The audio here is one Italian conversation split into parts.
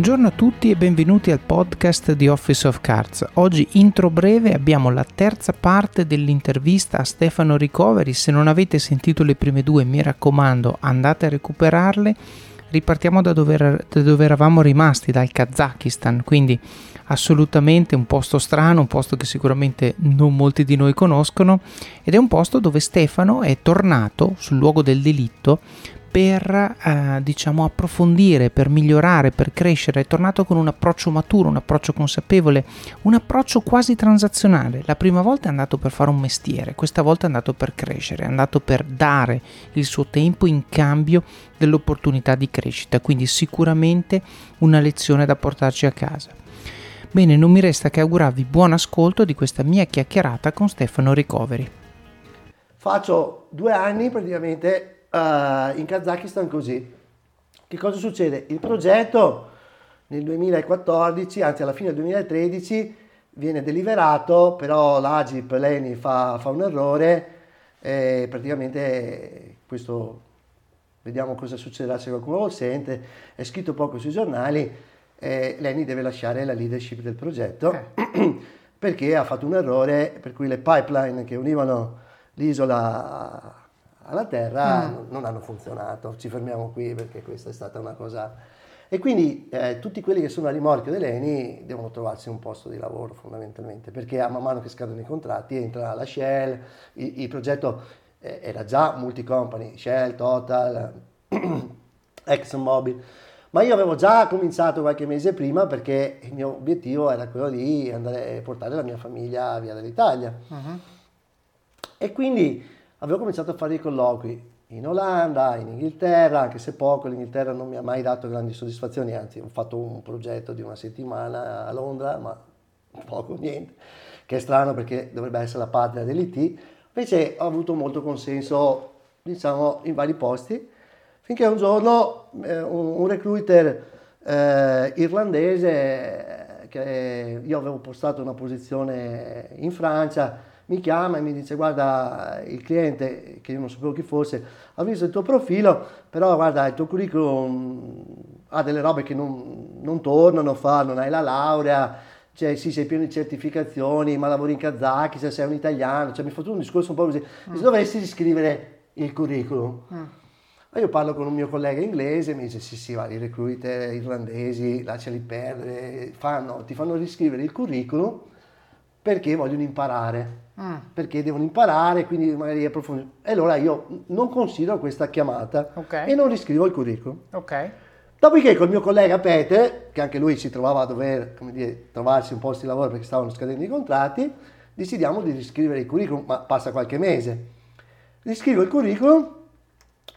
Buongiorno a tutti e benvenuti al podcast di Office of Cards. Oggi intro breve abbiamo la terza parte dell'intervista a Stefano Ricoveri. Se non avete sentito le prime due mi raccomando andate a recuperarle. Ripartiamo da dove, da dove eravamo rimasti, dal Kazakistan, quindi assolutamente un posto strano, un posto che sicuramente non molti di noi conoscono ed è un posto dove Stefano è tornato sul luogo del delitto per eh, diciamo approfondire, per migliorare, per crescere, è tornato con un approccio maturo, un approccio consapevole, un approccio quasi transazionale. La prima volta è andato per fare un mestiere, questa volta è andato per crescere, è andato per dare il suo tempo in cambio dell'opportunità di crescita, quindi sicuramente una lezione da portarci a casa. Bene, non mi resta che augurarvi buon ascolto di questa mia chiacchierata con Stefano Ricoveri. Faccio due anni praticamente uh, in Kazakistan così. Che cosa succede? Il progetto nel 2014, anzi alla fine del 2013, viene deliberato, però l'Agip Leni fa, fa un errore e praticamente questo, vediamo cosa succederà se qualcuno lo sente, è scritto poco sui giornali, eh, Leni deve lasciare la leadership del progetto eh. perché ha fatto un errore per cui le pipeline che univano l'isola alla Terra mm. non hanno funzionato. Ci fermiamo qui perché questa è stata una cosa... E quindi eh, tutti quelli che sono a rimorchio dell'ENI devono trovarsi un posto di lavoro fondamentalmente, perché a man mano che scadono i contratti entra la Shell, il, il progetto eh, era già multi-company, Shell, Total, ExxonMobil, ma io avevo già cominciato qualche mese prima perché il mio obiettivo era quello di andare a portare la mia famiglia via dall'Italia. Uh-huh. E quindi avevo cominciato a fare i colloqui in Olanda, in Inghilterra, anche se poco, l'Inghilterra non mi ha mai dato grandi soddisfazioni, anzi ho fatto un progetto di una settimana a Londra, ma poco, niente, che è strano perché dovrebbe essere la patria dell'IT, invece ho avuto molto consenso, diciamo, in vari posti, finché un giorno eh, un, un, recruiter eh, irlandese, che io avevo postato una posizione in Francia, mi chiama e mi dice guarda il cliente, che io non sapevo chi fosse, ha visto il tuo profilo, però guarda il tuo curriculum ha delle robe che non, non tornano, fa, non hai la laurea, cioè sì sei pieno di certificazioni, ma lavori in Kazakistan, sei un italiano, cioè mi fa tutto un discorso un po' così, mm. se dovessi riscrivere il curriculum. Mm. Io parlo con un mio collega inglese, mi dice sì sì, va, i recruiter irlandesi, lasciali perdere, fanno, ti fanno riscrivere il curriculum perché vogliono imparare mm. perché devono imparare, quindi magari approfondire. E allora io non considero questa chiamata okay. e non riscrivo il curriculum. Okay. Dopodiché col mio collega Peter, che anche lui si trovava a dover dire, trovarsi un posto di lavoro perché stavano scadendo i contratti, decidiamo di riscrivere il curriculum, ma passa qualche mese. Riscrivo il curriculum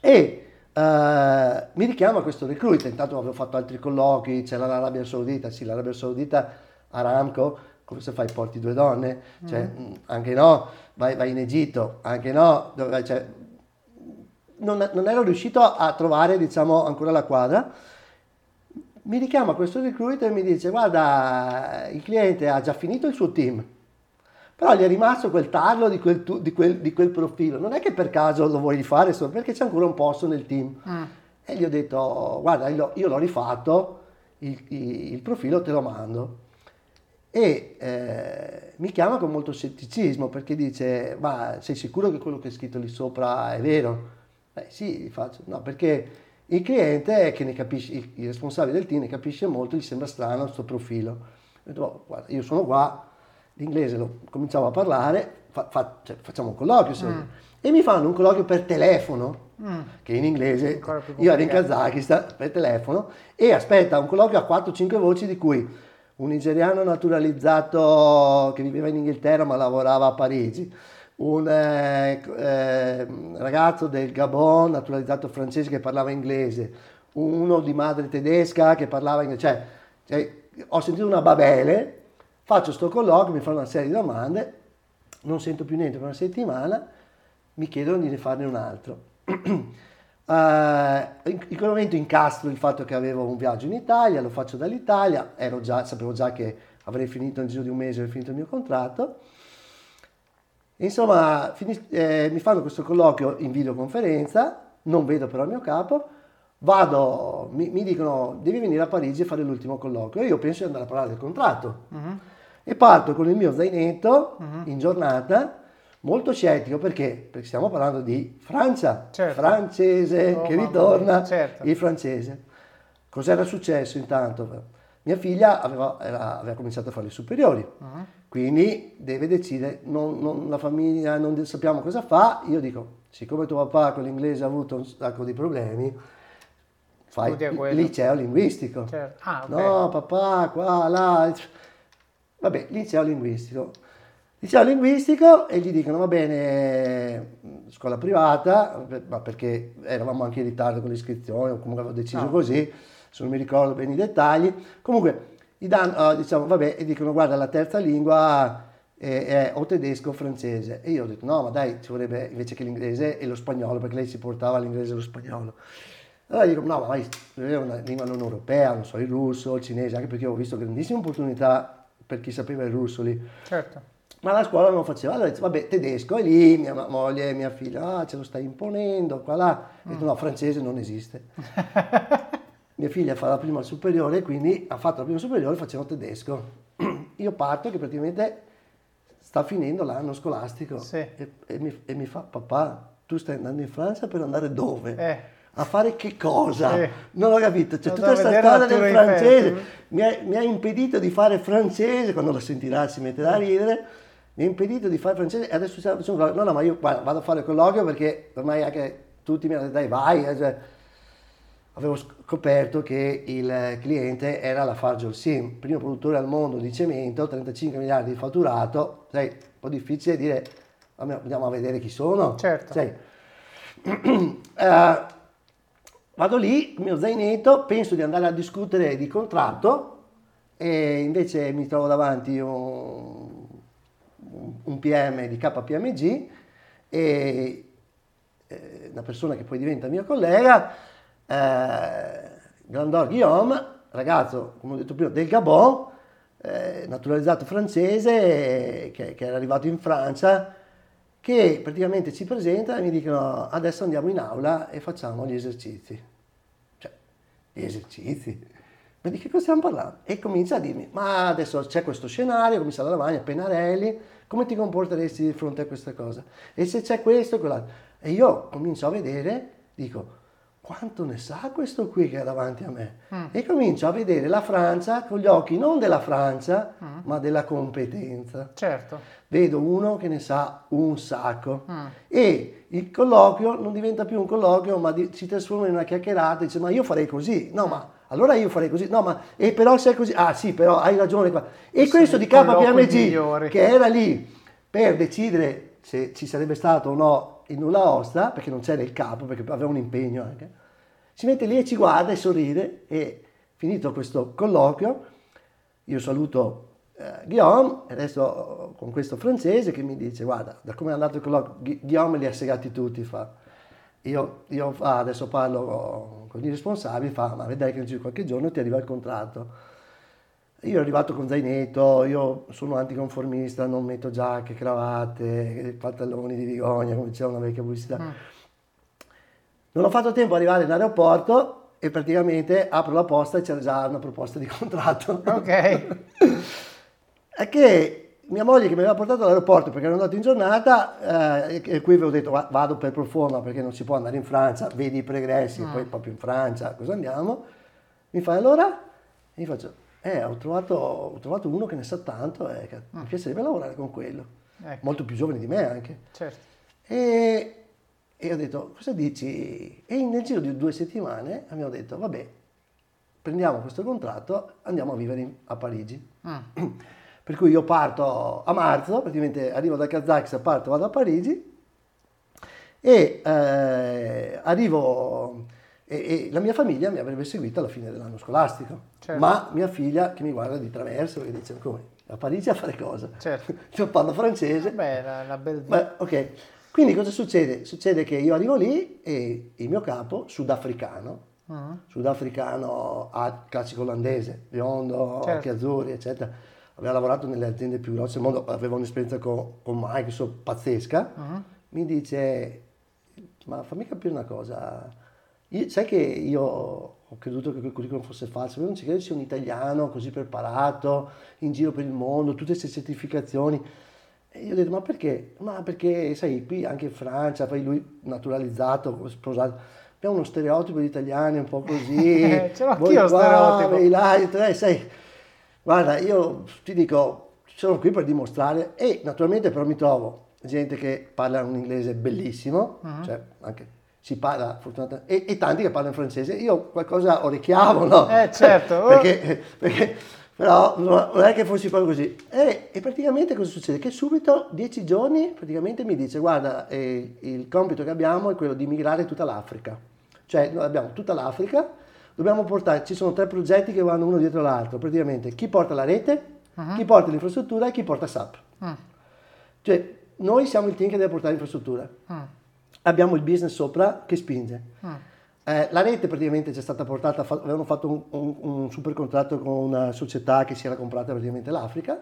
e uh, mi richiama questo recruiter, intanto avevo fatto altri colloqui, c'era l'Arabia Saudita, sì l'Arabia Saudita, Aramco, come se fai porti due donne, cioè, mm. mm. anche no, vai, vai, in Egitto, anche no, dove, cioè, non, non, ero riuscito a trovare diciamo ancora la quadra. Mi richiama questo recruiter e mi dice guarda il cliente ha già finito il suo team, però gli è rimasto quel tarlo di quel, di quel, di quel profilo, non è che per caso lo vuoi rifare solo perché c'è ancora un posto nel team. Mm. E gli ho detto guarda io, io l'ho rifatto, il, il, il profilo te lo mando e eh, mi chiama con molto scetticismo perché dice ma sei sicuro che quello che è scritto lì sopra è vero? Beh sì, faccio, no perché il cliente che ne capisce, il, il responsabile del team ne capisce molto, gli sembra strano il suo profilo. Detto, oh, guarda, io sono qua, l'inglese lo cominciavo a parlare, fa, fa, cioè, facciamo un colloquio mm. e mi fanno un colloquio per telefono, mm. che in inglese, io ero in Kazakistan per telefono, e aspetta un colloquio a 4-5 voci di cui un nigeriano naturalizzato che viveva in Inghilterra ma lavorava a Parigi, un eh, eh, ragazzo del Gabon naturalizzato francese che parlava inglese, uno di madre tedesca che parlava inglese, cioè, cioè ho sentito una babele, faccio sto colloquio, mi fanno una serie di domande, non sento più niente per una settimana, mi chiedono di ne farne un altro. Uh, in, in, quel momento incastro il fatto che avevo un viaggio in Italia, lo faccio dall'Italia, già, sapevo già che avrei finito nel giro di un mese, avrei finito il mio contratto. Insomma, finis- eh, mi fanno questo colloquio in videoconferenza, non vedo però il mio capo, vado, mi, mi dicono devi venire a Parigi a fare l'ultimo colloquio. Io penso di andare a parlare del contratto. Mhm. E parto con il mio zainetto Mhm. in giornata, molto scettico perché? Perché stiamo parlando di Francia, Certo. francese Oh, che ritorna, certo. il francese. Cos'era successo intanto? Mia figlia aveva, era- aveva cominciato a fare le superiori, Mhm. quindi deve decidere, non, non- la famiglia non sappiamo cosa fa, io dico, siccome tuo papà con l'inglese ha avuto un sacco di problemi, fai quello. liceo linguistico. Certo. Ah, ok. No, papà, qua, là. Vabbè, liceo linguistico. Liceo linguistico e gli dicono, va bene, scuola privata, ma perché eravamo anche in ritardo con l'iscrizione, o comunque avevo deciso No. così, se non mi ricordo bene i dettagli. Comunque, gli danno, eh, diciamo, vabbè, e dicono, guarda, la terza lingua è, è o tedesco o francese. E io ho detto, no, ma dai, ci vorrebbe invece che l'inglese e lo spagnolo, perché lei si portava l'inglese e lo spagnolo. Allora dico, no, ma vai, è una lingua non europea, non so, il russo, il cinese, anche perché ho visto grandissime opportunità per chi sapeva il russo lì. Certo. Ma la scuola non faceva, allora detto, vabbè, tedesco è lì, mia moglie e mia figlia, ah, ce lo stai imponendo, qua là. Ho detto, no, francese non esiste. mia figlia fa la prima superiore, quindi ha fatto la prima superiore facendo tedesco. Io parto che praticamente sta finendo l'anno scolastico Sì. e, e mi, e mi fa, papà, tu stai andando in Francia per andare dove? Eh. A fare che cosa? Sì. Non ho capito, cioè tutta questa la storia del francese mi ha, mi ha impedito di fare francese, quando lo sentirà si metterà a ridere, impedito di fare francese e adesso stiamo facendo un colloquio. No, no, ma io guarda, vado a fare il colloquio perché ormai anche tutti mi hanno detto dai vai, eh, cioè, avevo scoperto che il cliente era la Fargel Sim, primo produttore al mondo di cemento, 35 miliardi di fatturato, sai, un po' difficile dire, andiamo a vedere chi sono. Certo. Sai. Eh, vado lì, il mio zainetto, penso di andare a discutere di contratto e invece mi trovo davanti un, un PM di KPMG e eh, una persona che poi diventa mia collega, eh, Grandor Guillaume, ragazzo, come ho detto prima, del Gabon, eh, naturalizzato francese, che, che era arrivato in Francia, che praticamente ci presenta e mi dicono adesso andiamo in aula e facciamo gli esercizi. Cioè, gli esercizi? Ma di che cosa stiamo parlando? E comincia a dirmi, ma adesso c'è questo scenario, comincia la lavagna, pennarelli, come ti comporteresti di fronte a questa cosa? E se c'è questo quell'altro? E io comincio a vedere, dico, quanto ne sa questo qui che è davanti a me? E comincio a vedere la Francia con gli occhi non della Francia, ma della competenza Certo. vedo uno che ne sa un sacco Mm. e il colloquio non diventa più un colloquio ma si trasforma in una chiacchierata dice ma io farei così no ma allora io farei così. No ma e però se è così ah sì però hai ragione qua. E Sono questo di KPMG che era lì per decidere se ci sarebbe stato o no il nulla osta perché non c'era il capo perché aveva un impegno anche si mette lì e ci guarda e sorride e finito questo colloquio io saluto eh, Guillaume e adesso con questo francese che mi dice guarda da come è andato il colloquio Gui- Guillaume li ha segati tutti fa. Io, io fa, adesso parlo con, con i responsabili fa ma vedrai che in qualche giorno ti arriva il contratto io ero arrivato con zainetto, io sono anticonformista, non metto giacche, cravatte, pantaloni di vigogna, come diceva una vecchia pubblicità. Non ho fatto tempo ad arrivare in aeroporto e praticamente apro la posta e c'era già una proposta di contratto. Ok. È che mia moglie che mi aveva portato all'aeroporto perché ero andato in giornata eh, e, qui avevo detto "Va- vado per proforma perché non si può andare in Francia, vedi i pregressi, poi proprio in Francia, cosa andiamo? Mi fa allora? E gli faccio, eh ho trovato, ho trovato uno che ne sa tanto e che mi piacerebbe lavorare con quello, Ecco. molto più giovane di me anche. Certo. E, e ho detto, cosa dici? E nel giro di due settimane abbiamo detto, vabbè, prendiamo questo contratto, andiamo a vivere in- a Parigi. Mm. Per cui io parto a marzo, praticamente arrivo da Kazakhstan, parto, vado a Parigi e eh, arrivo e, e la mia famiglia mi avrebbe seguito alla fine dell'anno scolastico, Certo. ma mia figlia che mi guarda di traverso e dice come? A Parigi a fare cosa? Certo. Io parlo francese, Beh, la, la bel. Beh, ok, quindi cosa succede? Succede che io arrivo lì e il mio capo, sudafricano, Mm. sudafricano a classico olandese, biondo, Certo. occhi azzurri, eccetera, aveva lavorato nelle aziende più grosse del mondo, aveva un'esperienza con, con Microsoft pazzesca, Mhm. mi dice, ma fammi capire una cosa, Io- sai che io ho creduto che quel curriculum fosse falso, ma non ci credo sia un italiano così preparato, in giro per il mondo, tutte queste certificazioni. E io ho detto, ma perché? Ma perché, sai, qui anche in Francia, poi lui naturalizzato, sposato, abbiamo uno stereotipo di italiani un po' così. Ce l'ho anch'io qua, stereotipo. là, io, eh, sai, guarda, io ti dico, sono qui per dimostrare e naturalmente però mi trovo gente che parla un inglese bellissimo, Mhm. cioè anche si parla fortunatamente, e, e tanti che parlano francese, io qualcosa orecchiavo, no? Eh, certo. perché, perché- però no, non è che fossi proprio così. E, e praticamente cosa succede? Che subito, dieci giorni, praticamente mi dice, guarda, eh, il compito che abbiamo è quello di migrare tutta l'Africa. Cioè, noi abbiamo tutta l'Africa, dobbiamo portare, ci sono tre progetti che vanno uno dietro l'altro, praticamente chi porta la rete, chi porta l'infrastruttura e chi porta SAP. Mm, Cioè, noi siamo il team che deve portare l'infrastruttura. mm, Abbiamo il business sopra che spinge. Eh, la rete praticamente c'è stata portata, fa- avevano fatto un, un- un super contratto con una società che si era comprata praticamente l'Africa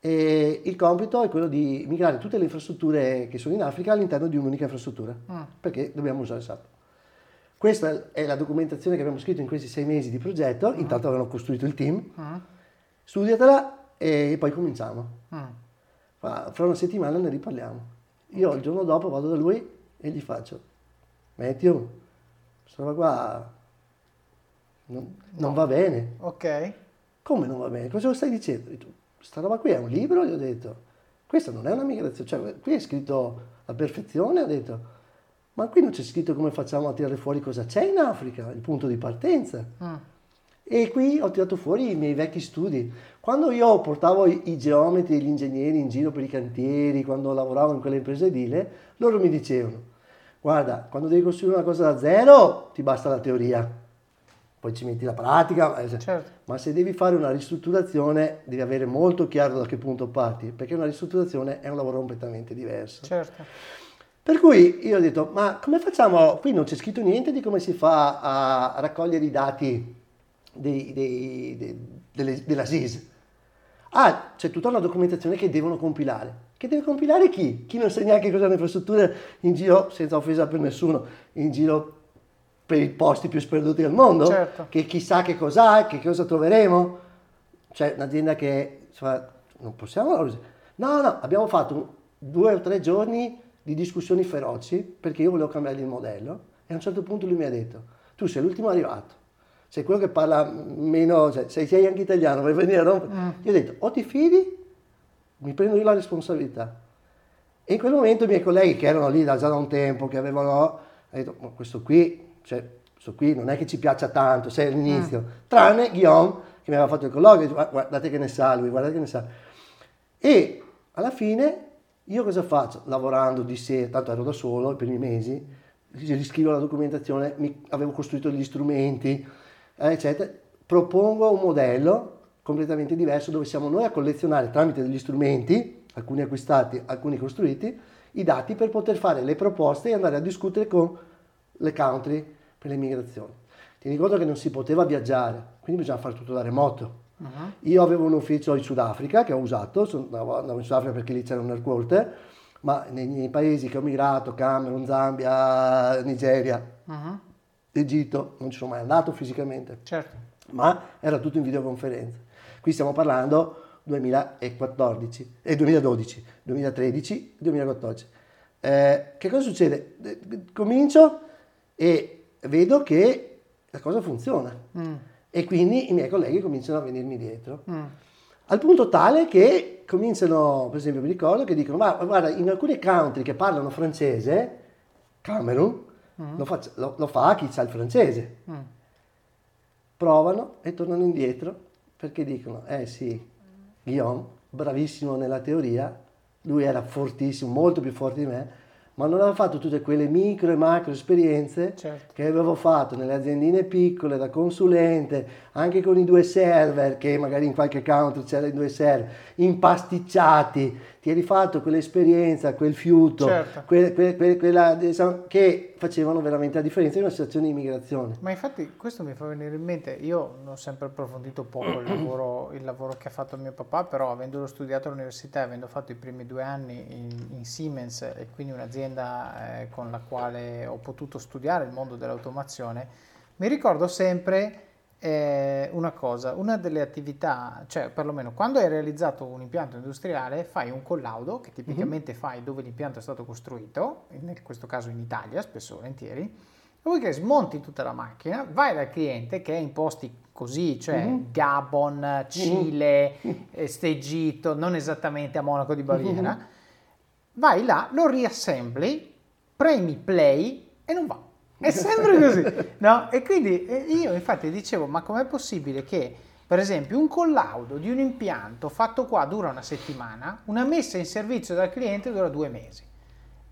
e il compito è quello di migrare tutte le infrastrutture che sono in Africa all'interno di un'unica infrastruttura, perché dobbiamo usare SAP. Questa è la documentazione che abbiamo scritto in questi sei mesi di progetto, intanto avevano costruito il team, Mm, studiatela e poi cominciamo. mm. Fra fra una settimana ne riparliamo. Io il giorno dopo vado da lui e gli faccio, Matthew, questa roba qua non, non va bene. Ok. Come non va bene? Cosa lo stai dicendo? Questa roba qui è un libro? Gli ho detto, questa non è una migrazione, cioè qui è scritto la perfezione, ho detto, ma qui non c'è scritto come facciamo a tirare fuori cosa c'è in Africa, il punto di partenza. Mm. E qui ho tirato fuori i miei vecchi studi. Quando io portavo i, geometri e gli ingegneri in giro per i cantieri, quando lavoravo in quelle imprese edile, loro mi dicevano, guarda, quando devi costruire una cosa da zero ti basta la teoria, poi ci metti la pratica, eh, Certo. ma se devi fare una ristrutturazione devi avere molto chiaro da che punto parti, perché una ristrutturazione è un lavoro completamente diverso. Certo. Per cui io ho detto, ma come facciamo? Qui non c'è scritto niente di come si fa a raccogliere i dati dei- dei- dei- delle- della SIS. Ah, c'è tutta una documentazione che devono compilare. Che deve compilare chi? Chi non sa neanche cosa è un'infrastruttura in giro, senza offesa per nessuno, in giro per i posti più sperduti del mondo? Certo. Che chissà che cos'ha, che cosa troveremo? Cioè, un'azienda che insomma, non possiamo. No, no, abbiamo fatto due o tre giorni di discussioni feroci perché io volevo cambiargli il modello e a un certo punto lui mi ha detto: Tu sei l'ultimo arrivato, sei quello che parla meno, cioè, sei, sei anche italiano, vuoi venire a rompere? Io ho detto: O ti fidi, mi prendo io la responsabilità. E in quel momento i miei colleghi che erano lì da già da un tempo, che avevano, hanno detto, ma questo qui, cioè, questo qui non è che ci piaccia tanto, sei all'inizio, tranne Guillaume che mi aveva fatto il colloquio, dice, "Gua- guardate che ne sa lui, guardate che ne sa. E alla fine io cosa faccio? Lavorando di sera, tanto ero da solo i primi mesi, riscrivo la documentazione, mi- avevo costruito gli strumenti, eh, eccetera, propongo un modello completamente diverso dove siamo noi a collezionare tramite degli strumenti, alcuni acquistati, alcuni costruiti, i dati per poter fare le proposte e andare a discutere con le country per le migrazioni. Tieni conto che non si poteva viaggiare, quindi bisogna fare tutto da remoto. Io avevo un ufficio in Sudafrica che ho usato, andavo andavo in Sudafrica perché lì c'era un headquarter, ma nei, nei paesi che ho migrato, Camerun, Zambia, Nigeria, Mhm. Egitto, non ci sono mai andato fisicamente, Certo. ma era tutto in videoconferenza. Qui stiamo parlando 2014, e 2012, 2013, 2014. Eh, che cosa succede? Eh, Comincio e vedo che la cosa funziona Mm, e quindi i miei colleghi cominciano a venirmi dietro. mm, Al punto tale che cominciano, per esempio mi ricordo che dicono, ma guarda, in alcune country che parlano francese, Camerun, lo, faccia- lo- lo fa chi sa il francese. mm. Provano e tornano indietro perché dicono, eh sì, Guillaume, bravissimo nella teoria, lui era fortissimo, molto più forte di me, ma non aveva fatto tutte quelle micro e macro esperienze Certo. che avevo fatto nelle aziendine piccole da consulente, anche con i due server, che magari in qualche country c'erano i due server, impasticciati, ti eri fatto quell'esperienza, quel fiuto, Certo. que- que- que- quella, diciamo, che facevano veramente la differenza in una situazione di immigrazione. Ma infatti questo mi fa venire in mente, io non ho sempre approfondito poco il lavoro, il lavoro che ha fatto mio papà, però avendolo studiato all'università, avendo fatto i primi due anni in, in Siemens e quindi un'azienda l'azienda eh, con la quale ho potuto studiare il mondo dell'automazione, mi ricordo sempre eh, una cosa, una delle attività, cioè perlomeno quando hai realizzato un impianto industriale fai un collaudo che tipicamente mm-hmm. fai dove l'impianto è stato costruito, in questo caso in Italia spesso e volentieri, dopodiché smonti tutta la macchina, vai dal cliente che è in posti così, cioè mm-hmm. Gabon, Cile, mm-hmm. Egitto, non esattamente a Monaco di Baviera, mm-hmm. Vai là, lo riassembli, premi play e non va. È sempre così, no? E quindi io infatti dicevo, ma com'è possibile che, per esempio, un collaudo di un impianto fatto qua dura una settimana, una messa in servizio dal cliente dura due mesi?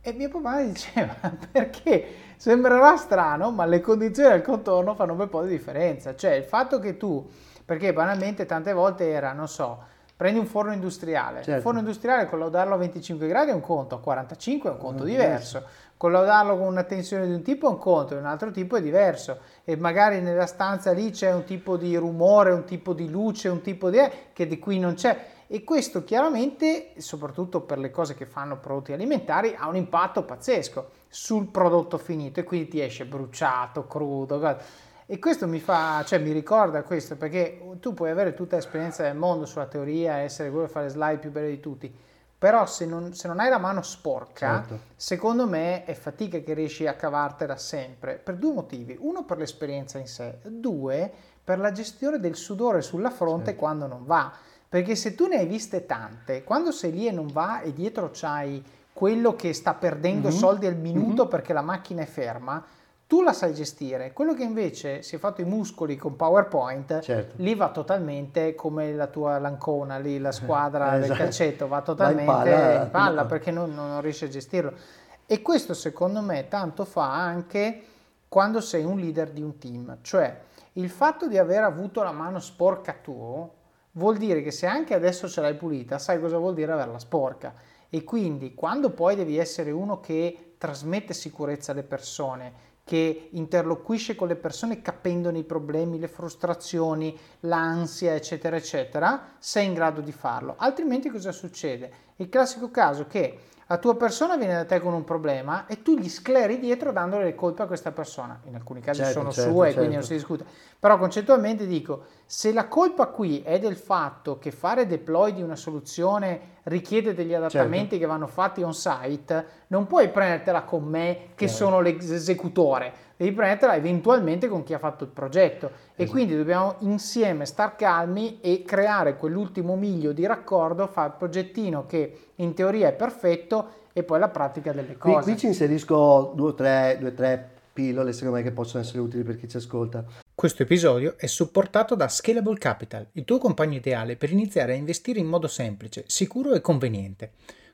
E mio papà diceva, perché sembrerà strano, ma le condizioni del contorno fanno un bel po' di differenza. Cioè il fatto che tu, perché banalmente tante volte era, non so, prendi un forno industriale, certo. il forno industriale collaudarlo a 25 gradi è un conto, a 45 è un conto diverso. collaudarlo con una tensione di un tipo è un conto, un altro tipo è diverso. E magari nella stanza lì c'è un tipo di rumore, un tipo di luce, un tipo di... che di qui non c'è. E questo chiaramente, soprattutto per le cose che fanno prodotti alimentari, ha un impatto pazzesco sul prodotto finito e quindi ti esce bruciato, crudo. E questo mi fa, cioè mi ricorda questo perché tu puoi avere tutta l'esperienza del mondo sulla teoria, essere quello che fa le slide più belle di tutti, però se non, se non, hai la mano sporca, certo. secondo me è fatica che riesci a cavartela sempre, per due motivi. Uno per l'esperienza in sé, due per la gestione del sudore sulla fronte certo. quando non va. Perché se tu ne hai viste tante, quando sei lì e non va e dietro c'hai quello che sta perdendo mm-hmm. soldi al minuto mm-hmm. perché la macchina è ferma, tu la sai gestire. Quello che invece si è fatto i muscoli con PowerPoint, certo. lì va totalmente come la tua Lancona, lì la squadra eh, del esatto. calcetto va totalmente in palla, in palla perché non, non riesci a gestirlo. E questo secondo me tanto fa anche quando sei un leader di un team, cioè il fatto di aver avuto la mano sporca tu vuol dire che se anche adesso ce l'hai pulita, sai cosa vuol dire averla sporca. E quindi quando poi devi essere uno che trasmette sicurezza alle persone, che interloquisce con le persone capendone i problemi, le frustrazioni, l'ansia, eccetera, eccetera, sei in grado di farlo. Altrimenti cosa succede? Il classico caso che la tua persona viene da te con un problema e tu gli scleri dietro dandole le colpe a questa persona. In alcuni casi certo, sono certo, sue, certo. quindi non si discute. Però concettualmente dico, se la colpa qui è del fatto che fare deploy di una soluzione richiede degli adattamenti certo. che vanno fatti on site, non puoi prendertela con me che certo. sono l'esecutore, devi prendertela eventualmente con chi ha fatto il progetto. Esatto. E quindi dobbiamo insieme star calmi e creare quell'ultimo miglio di raccordo, fare il progettino che in teoria è perfetto e poi la pratica delle cose. Qui, qui ci inserisco due o tre, due, tre pillole secondo me che possono essere utili per chi ci ascolta. Questo episodio è supportato da Scalable Capital, il tuo compagno ideale per iniziare a investire in modo semplice, sicuro e conveniente.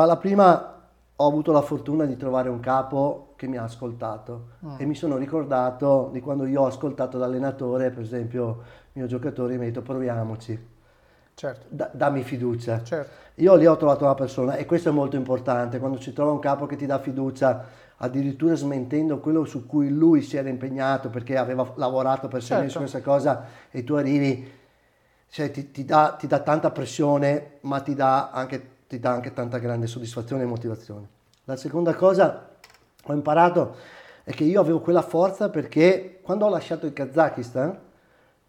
Alla prima ho avuto la fortuna di trovare un capo che mi ha ascoltato mm. e mi sono ricordato di quando io ho ascoltato l'allenatore, per esempio il mio giocatore, mi ha detto proviamoci. Certo. Da, dammi fiducia. Certo. Io lì ho trovato una persona e questo è molto importante, quando si trova un capo che ti dà fiducia, addirittura smentendo quello su cui lui si era impegnato perché aveva lavorato per sé certo. su questa cosa e tu arrivi, cioè, ti, ti, dà, ti dà tanta pressione ma ti dà anche ti dà anche tanta grande soddisfazione e motivazione. La seconda cosa ho imparato è che io avevo quella forza perché quando ho lasciato il Kazakistan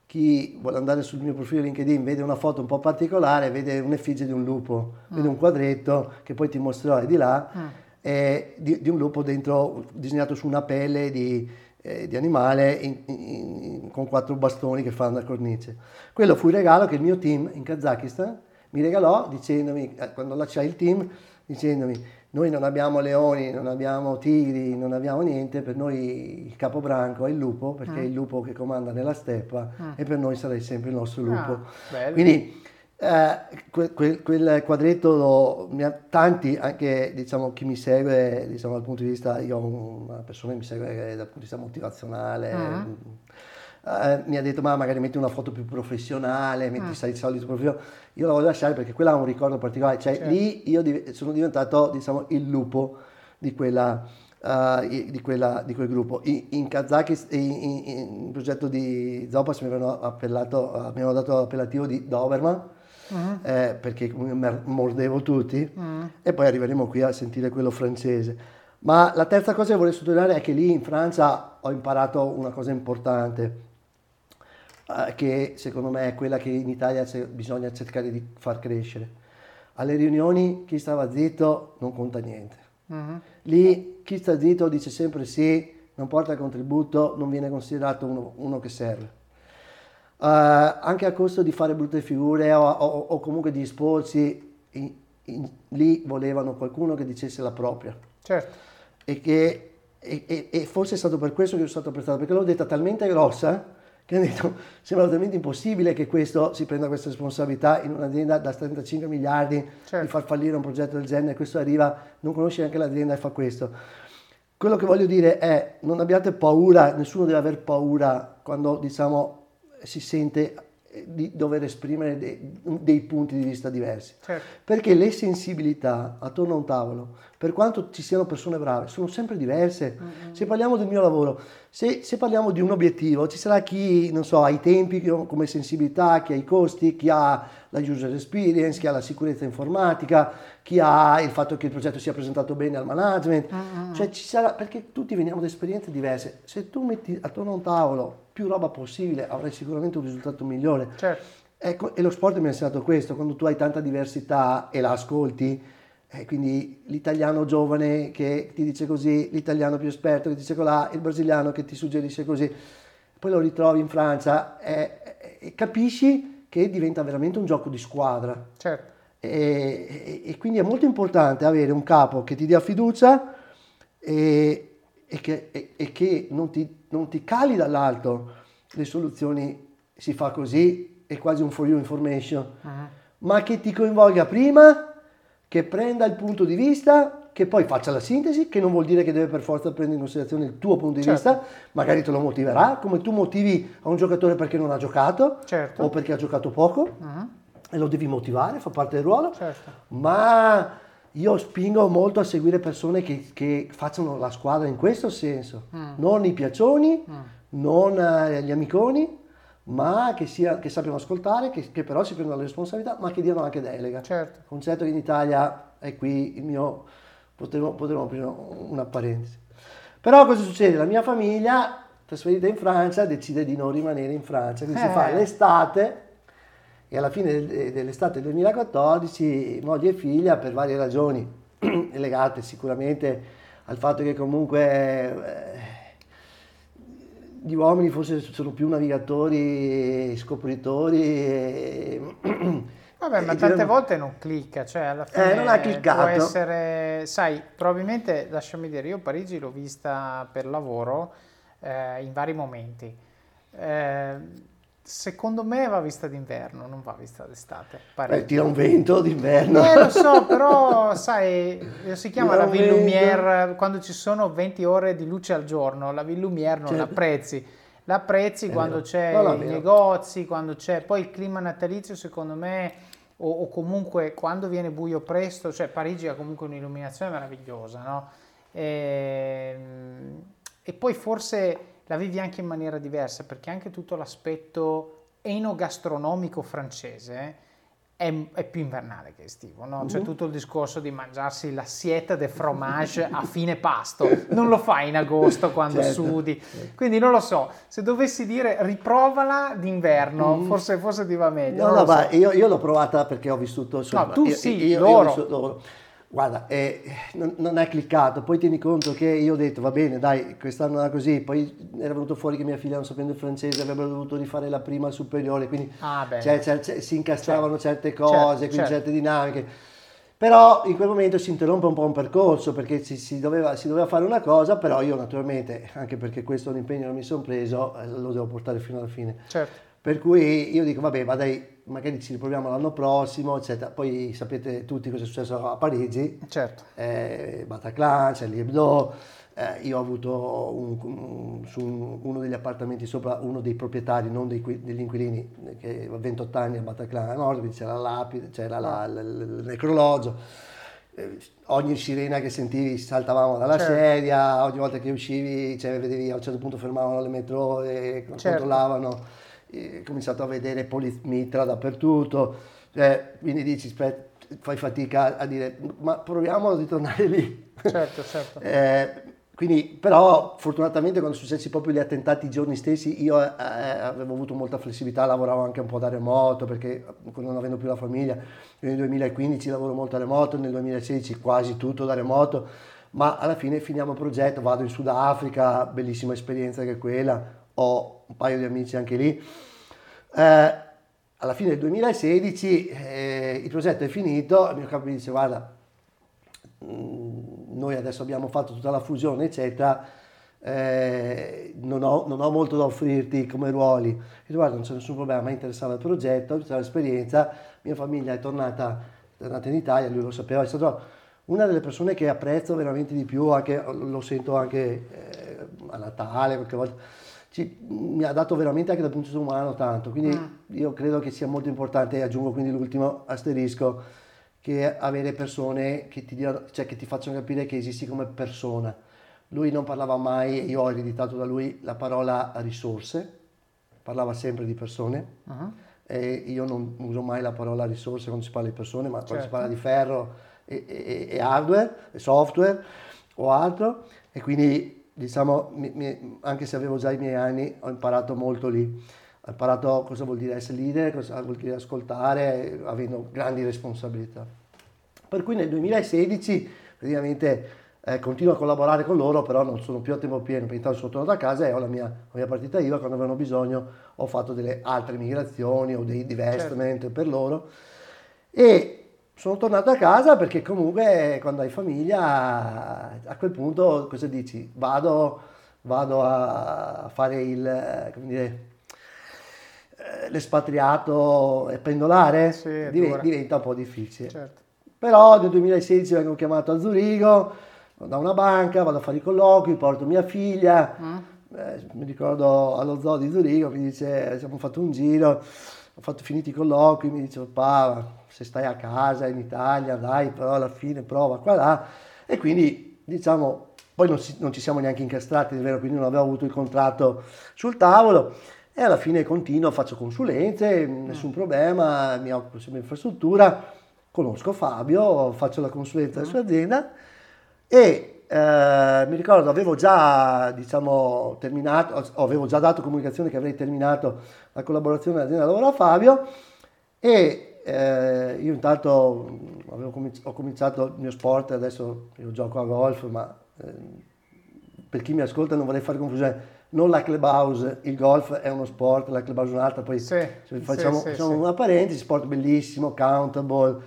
chi vuole andare sul mio profilo LinkedIn vede una foto un po' particolare, vede un'effigie di un lupo, mm. vede un quadretto che poi ti mostrerò di là, mm. eh, di, di, un lupo dentro, disegnato su una pelle di, eh, di animale in, in, in, con quattro bastoni che fanno la cornice. Quello fu il regalo che il mio team in Kazakistan mi regalò dicendomi, eh, quando lasciai il team, dicendomi noi non abbiamo leoni, non abbiamo tigri, non abbiamo niente, per noi il capobranco è il lupo, perché mm. è il lupo che comanda nella steppa mm. e per noi sarai sempre il nostro lupo. Ah, Quindi eh, quel, quel, quadretto, lo, tanti, anche diciamo, chi mi segue diciamo, dal punto di vista, io ho una persona che mi segue dal punto di vista motivazionale, mm eh, mi ha detto ma magari metti una foto più professionale, metti sai, il solito profilo, io la voglio lasciare perché quella ha un ricordo particolare, cioè certo. lì io div- sono diventato diciamo il lupo di quella... Uh, di, quella, di, quel gruppo. In, in Kazakistan, in, in, in, progetto di Zopas mi avevano appellato, mi avevano dato l'appellativo di Doberman, mm. eh, perché mordevo tutti, mm. e poi arriveremo qui a sentire quello francese. Ma la terza cosa che vorrei sottolineare è che lì in Francia ho imparato una cosa importante. Eh, che secondo me è quella che in Italia bisogna cercare di far crescere. Alle riunioni chi stava zitto non conta niente. Uh-huh. Lì chi sta zitto dice sempre sì, non porta contributo, non viene considerato uno, uno che serve. Uh, anche a costo di fare brutte figure o, o, o comunque di esporsi, in, in, lì volevano qualcuno che dicesse la propria. Certo. E, che, e, e, forse è stato per questo che sono stato apprezzato, perché l'ho detta talmente grossa che hanno detto sembra veramente impossibile che questo si prenda questa responsabilità in un'azienda da 35 miliardi certo. di far fallire un progetto del genere, questo arriva, non conosce neanche l'azienda e fa questo. Quello che voglio dire è non abbiate paura, nessuno deve aver paura quando diciamo si sente di dover esprimere dei, dei, punti di vista diversi. Certo. Perché le sensibilità attorno a un tavolo, per quanto ci siano persone brave, sono sempre diverse. Mm-hmm. Se parliamo del mio lavoro, se, se, parliamo di un obiettivo, ci sarà chi, non so, ha i tempi come sensibilità, chi ha i costi, chi ha la user experience, chi ha la sicurezza informatica, chi ha il fatto che il progetto sia presentato bene al management. Mm-hmm. Cioè ci sarà, perché tutti veniamo da esperienze diverse. Se tu metti attorno a un tavolo più roba possibile avrai sicuramente un risultato migliore. Certo. Ecco, e lo sport mi ha insegnato questo, quando tu hai tanta diversità e la ascolti, eh, quindi l'italiano giovane che ti dice così, l'italiano più esperto che ti dice colà, il brasiliano che ti suggerisce così, poi lo ritrovi in Francia e eh, eh, capisci che diventa veramente un gioco di squadra. Certo. E, e, quindi è molto importante avere un capo che ti dia fiducia e, e che, e, e che non, ti, non, ti, cali dall'alto le soluzioni, si fa così, è quasi un for you information, uh-huh. ma che ti coinvolga prima, che prenda il punto di vista, che poi faccia la sintesi, che non vuol dire che deve per forza prendere in considerazione il tuo punto di certo. vista, magari te lo motiverà, come tu motivi a un giocatore perché non ha giocato certo. o perché ha giocato poco, uh-huh. e lo devi motivare, fa parte del ruolo, certo. ma io spingo molto a seguire persone che, che facciano la squadra in questo senso, mm. non i piaccioni, mm. non eh, gli amiconi, ma che, sia, che sappiano ascoltare, che, che, però si prendano le responsabilità, ma che diano anche delega. Certo. Concetto che in Italia è qui il mio, potremmo, potremmo aprire una parentesi. Però cosa succede? La mia famiglia, trasferita in Francia, decide di non rimanere in Francia, quindi eh. si fa l'estate e alla fine dell'estate del 2014 moglie e figlia per varie ragioni legate sicuramente al fatto che comunque eh, gli uomini forse sono più navigatori, scopritori. E, Vabbè, ma tante diremo... volte non clicca, cioè alla fine eh, non ha cliccato. può essere, sai, probabilmente, lasciami dire, io Parigi l'ho vista per lavoro eh, in vari momenti. Eh, Secondo me va vista d'inverno, non va vista d'estate. Beh, tira un vento d'inverno. Eh, lo so, però sai, si chiama tira la Ville Lumière quando ci sono 20 ore di luce al giorno, la Ville Lumière non certo. l'apprezzi. L'apprezzi quando c'è i negozi, quando c'è poi il clima natalizio, secondo me, o, o, comunque quando viene buio presto, cioè Parigi ha comunque un'illuminazione meravigliosa, no? E, ehm, e poi forse la vivi anche in maniera diversa perché anche tutto l'aspetto enogastronomico francese è, è, più invernale che estivo, no? C'è uh-huh. tutto il discorso di mangiarsi la sieta de fromage a fine pasto, non lo fai in agosto quando certo. sudi, quindi non lo so, se dovessi dire riprovala d'inverno, uh-huh. forse, forse ti va meglio. No, no, ma io, io, l'ho provata perché ho vissuto... Insomma, no, tu io, sì, io, loro. Io vissuto, Guarda, eh, non, non, è cliccato, poi tieni conto che io ho detto va bene, dai, quest'anno era così, poi era venuto fuori che mia figlia non sapendo il francese avrebbero dovuto rifare la prima superiore, quindi ah, cioè, cioè, cioè, si incastravano certo. certe cose, certo, quindi certo. certe dinamiche. Però in quel momento si interrompe un po' un percorso perché si, si, doveva, si, doveva, fare una cosa, però io naturalmente, anche perché questo è un impegno che mi sono preso, eh, lo devo portare fino alla fine. Certo. Per cui io dico, vabbè, ma dai, magari ci riproviamo l'anno prossimo, eccetera. Poi sapete tutti cosa è successo a Parigi. Certo. Eh, Bataclan, Charlie Hebdo. Eh, io ho avuto un, un, su uno degli appartamenti sopra uno dei proprietari, non dei, degli inquilini, che a 28 anni a Bataclan a nord, c'era la lapide, c'era la, l, l, il necrologio. Eh, ogni sirena che sentivi saltavamo dalla certo. sedia, ogni volta che uscivi, cioè, vedevi a un certo punto fermavano le metro e certo. controllavano ho cominciato a vedere polizmitra dappertutto, cioè, quindi dici, fai fatica a dire, ma proviamo a ritornare lì. Certo, certo. eh, quindi, però, fortunatamente, quando sono successi proprio gli attentati i giorni stessi, io eh, avevo avuto molta flessibilità, lavoravo anche un po' da remoto, perché non avendo più la famiglia, nel 2015 lavoro molto da remoto, nel 2016 quasi tutto da remoto, ma alla fine finiamo il progetto, vado in Sudafrica, bellissima esperienza che quella, ho un paio di amici anche lì. Eh, alla fine del 2016 eh, il progetto è finito, il mio capo mi dice guarda, mm, noi adesso abbiamo fatto tutta la fusione eccetera, eh, non, ho, non, ho, molto da offrirti come ruoli. Io dico, guarda non c'è nessun problema, mi interessava il progetto, c'è l'esperienza, mia famiglia è tornata, è tornata in Italia, lui lo sapeva, è stato una delle persone che apprezzo veramente di più, anche, lo sento anche eh, a Natale, qualche volta ci, mi ha dato veramente anche dal punto di vista umano tanto, quindi mm. io credo che sia molto importante, e aggiungo quindi l'ultimo asterisco, che avere persone che ti, diano, cioè che ti facciano capire che esisti come persona. Lui non parlava mai, e io ho ereditato da lui la parola risorse, parlava sempre di persone. Uh-huh. E io non uso mai la parola risorse quando si parla di persone, ma certo. quando si certo. parla di ferro e, e, e hardware, e software o altro. E quindi diciamo, mi, mi, anche se avevo già i miei anni, ho imparato molto lì. Ho imparato cosa vuol dire essere leader, cosa vuol dire ascoltare, avendo grandi responsabilità. Per cui nel 2016 praticamente eh, continuo a collaborare con loro, però non sono più a tempo pieno, perché intanto sono tornato a casa e ho la mia, la mia partita IVA, quando avevano bisogno ho fatto delle altre migrazioni o dei divestment certo. per loro. E sono tornato a casa perché comunque quando hai famiglia a quel punto cosa dici? Vado, vado a fare il, come dire, eh, l'espatriato e pendolare? Sì, Div- diventa un po' difficile. Certo. Però nel 2016 vengo chiamato a Zurigo da una banca, vado a fare i colloqui, porto mia figlia, mm. eh, mi ricordo allo zoo di Zurigo, mi dice, abbiamo fatto un giro, ho fatto finiti i colloqui, mi dice papà se stai a casa in Italia, dai, però alla fine prova qua là. E quindi, diciamo, poi non, si, non ci siamo neanche incastrati, è vero, quindi non avevo avuto il contratto sul tavolo. E alla fine continuo, faccio consulenze, nessun problema, mi occupo sempre di infrastruttura, conosco Fabio, faccio la consulenza della sua azienda e eh, mi ricordo avevo già diciamo, terminato, avevo già dato comunicazione che avrei terminato la collaborazione dell'azienda lavoro a Fabio e eh, io intanto cominci- ho cominciato il mio sport, adesso io gioco a golf, ma eh, per chi mi ascolta non vorrei fare confusione, non la clubhouse, il golf è uno sport, la clubhouse è un'altra, poi sì, facciamo, sì, facciamo sì. una parentesi, sport bellissimo, countable,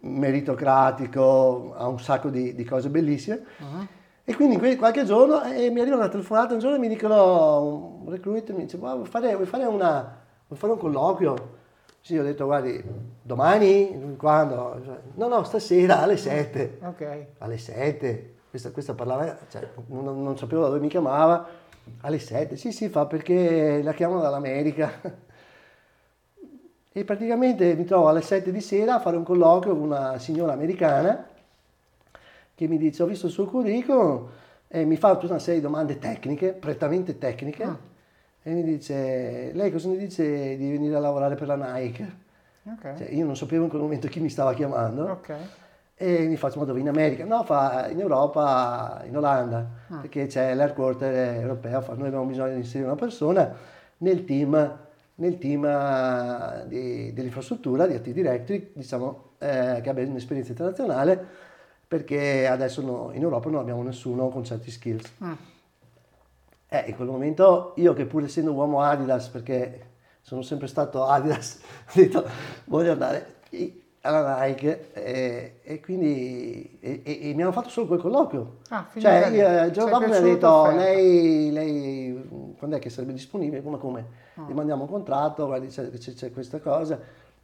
meritocratico, ha un sacco di, di cose bellissime. Uh-huh. E quindi qualche giorno eh, mi arriva una telefonata, un giorno mi dicono, un recruiter mi dice, vuoi fare, vuoi fare, una, vuoi fare un colloquio? Sì, ho detto, guardi, domani? Quando? No, no, stasera alle 7. Ok. Alle 7. Questa, questa parlava, cioè, non, non, sapevo da dove mi chiamava. Alle 7. Sì, sì, fa perché la chiamano dall'America. E praticamente mi trovo alle 7 di sera a fare un colloquio con una signora americana che mi dice, ho visto il suo curriculum e mi fa tutta una serie di domande tecniche, prettamente tecniche. Ah e mi dice, lei cosa ne dice di venire a lavorare per la Nike? Ok. Cioè, io non sapevo in quel momento chi mi stava chiamando. Ok. E mi faccio, ma dove? In America? No, fa in Europa, in Olanda, Ah. perché c'è l'headquarter europeo, fa, noi abbiamo bisogno di inserire una persona nel team, nel team eh, di- dell'infrastruttura, di Active Directory, diciamo, eh, che abbia un'esperienza internazionale, perché adesso no- in Europa non abbiamo nessuno con certi skills. Mm. Eh, in quel momento io che pur essendo uomo Adidas, perché sono sempre stato Adidas, ho detto voglio andare alla Nike e, e quindi e, e- mi hanno fatto solo quel colloquio. Ah, Cioè, io, il giorno dopo mi ha piaciuto, detto lei, lei quando è che sarebbe disponibile? Come come? Ah. Gli mandiamo un contratto, guardi c'è, c'è- questa cosa.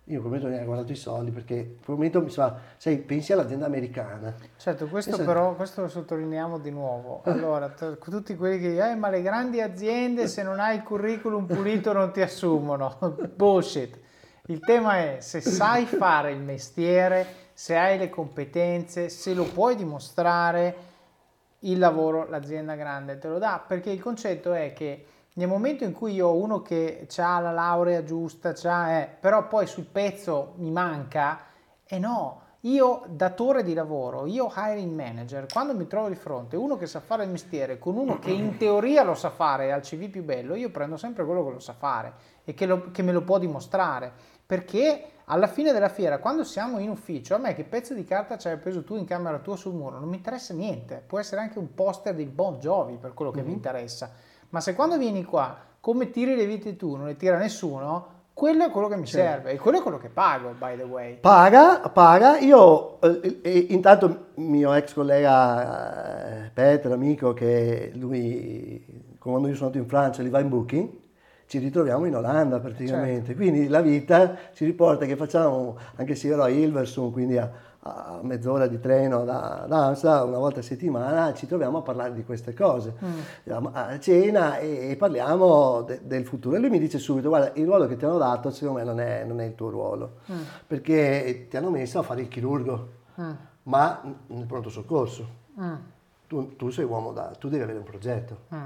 Io quel momento non ho guardato i soldi perché momento mi sa, sai, pensi all'azienda americana. Certo, questo Esatto. però, questo lo sottolineiamo di nuovo. Allora, t- tutti quelli che dicono, eh, ma le grandi aziende se non hai il curriculum pulito non ti assumono. Bullshit. Il tema è se sai fare il mestiere, se hai le competenze, se lo puoi dimostrare, il lavoro l'azienda grande te lo dà. Perché il concetto è che nel momento in cui io ho uno che ha la laurea giusta, c'ha, eh, però poi sul pezzo mi manca, e no, io datore di lavoro, io hiring manager, quando mi trovo di fronte uno che sa fare il mestiere con uno che in teoria lo sa fare il CV più bello, io prendo sempre quello che lo sa fare e che, lo- che me lo può dimostrare. Perché alla fine della fiera, quando siamo in ufficio, a me che pezzo di carta ci hai preso tu in camera tua sul muro, non mi interessa niente. Può essere anche un poster di Bon Jovi per quello che mi interessa. Ma se quando vieni qua, come tiri le vite tu, non le tira nessuno, quello è quello che mi serve e quello è quello che pago, by the way. Paga, paga. Io, eh, eh, intanto, mio ex collega eh, Peter, amico, che lui, quando io sono andato in Francia, li va in booking, ci ritroviamo in Olanda praticamente. Quindi la vita ci riporta che facciamo, anche se io ero a Hilversum, quindi a, a mezz'ora di treno da, da Amsterdam, una volta a settimana, ci troviamo a parlare di queste cose. Andiamo a cena e, e parliamo de- del futuro. E lui mi dice subito, guarda, il ruolo che ti hanno dato secondo me non è, non è il tuo ruolo, perché ti hanno messo a fare il chirurgo, Mm, ma nel pronto soccorso. mm, Tu, tu sei uomo da, tu devi avere un progetto. mm.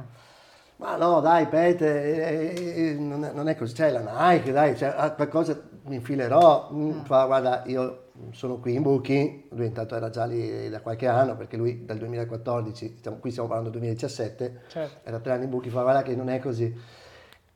Ma no, dai, Pete, eh, non, è, non è così. C'è la Nike, dai, cioè, qualcosa mi infilerò. Mm, Fa, guarda, io sono qui in Booking, lui intanto era già lì da qualche anno, perché lui dal 2014, stiamo- qui stiamo parlando del 2017, Certo. era tre anni in Booking, fa, guarda che non è così.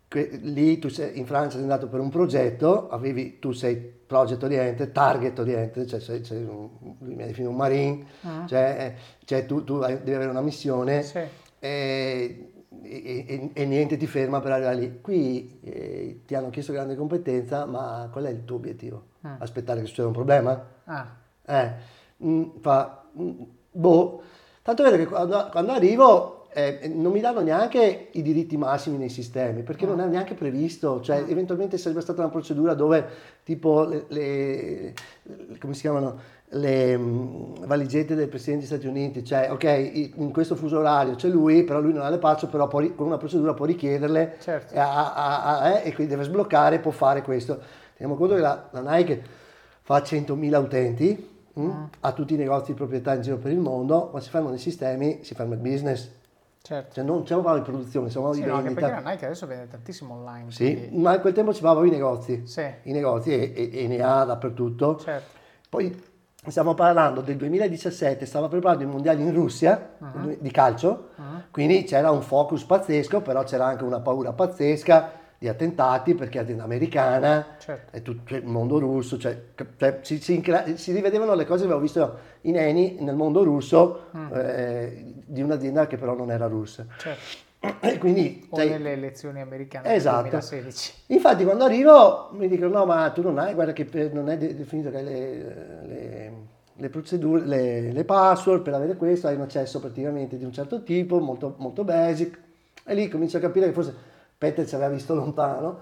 Que- lì tu sei, in Francia sei andato per un progetto, avevi, tu sei project oriented, target oriented, cioè sei, sei un, lui mi ha definito un marine, cioè, eh, cioè tu, tu hai- devi avere una missione Sì. e, e- e- e niente ti ferma per arrivare lì. Qui eh, ti hanno chiesto grande competenza, ma qual è il tuo obiettivo? Aspettare che succeda un problema? Ah, Eh, mm, fa, mm, boh, tanto è vero che quando, quando arrivo eh, non mi danno neanche i diritti massimi nei sistemi, perché non è neanche previsto, cioè eventualmente sarebbe stata una procedura dove tipo le, le- come si chiamano, le mm, valigette del Presidente degli Stati Uniti, cioè ok, in questo fuso orario c'è lui, però lui non ha le patch, però può con una procedura può richiederle Certo. e, a- a- a- eh, e quindi deve sbloccare, può fare questo. Teniamo conto che la, la Nike fa 100.000 utenti, mm, ha tutti i negozi di proprietà in giro per il mondo, ma si fermano i sistemi, si ferma il business. certo. Cioè non stiamo parlando di produzione, stiamo Sì, parlando no, di perché vendita. la Nike adesso vende tantissimo online. Sì, quindi- ma a quel tempo ci parlavo i negozi, Sì, i negozi e, e- e ne ha dappertutto. certo. Poi stiamo parlando del 2017, stava preparando i mondiali in Russia Uh-huh. di calcio, quindi c'era un focus pazzesco, però c'era anche una paura pazzesca di attentati perché azienda americana, Certo. è tutto il mondo russo, cioè, cioè, si, si si rivedevano le cose che avevo visto in Eni nel mondo russo Mm. eh, di un'azienda che però non era russa. certo. E quindi, O sai, nelle elezioni americane del Esatto. 2016. Infatti quando arrivo mi dicono no ma tu non hai, guarda che non è de- definito che le, le- le procedure, le, le password per avere questo, hai un accesso praticamente di un certo tipo, molto, molto basic e lì comincio a capire che forse Peter ci aveva visto lontano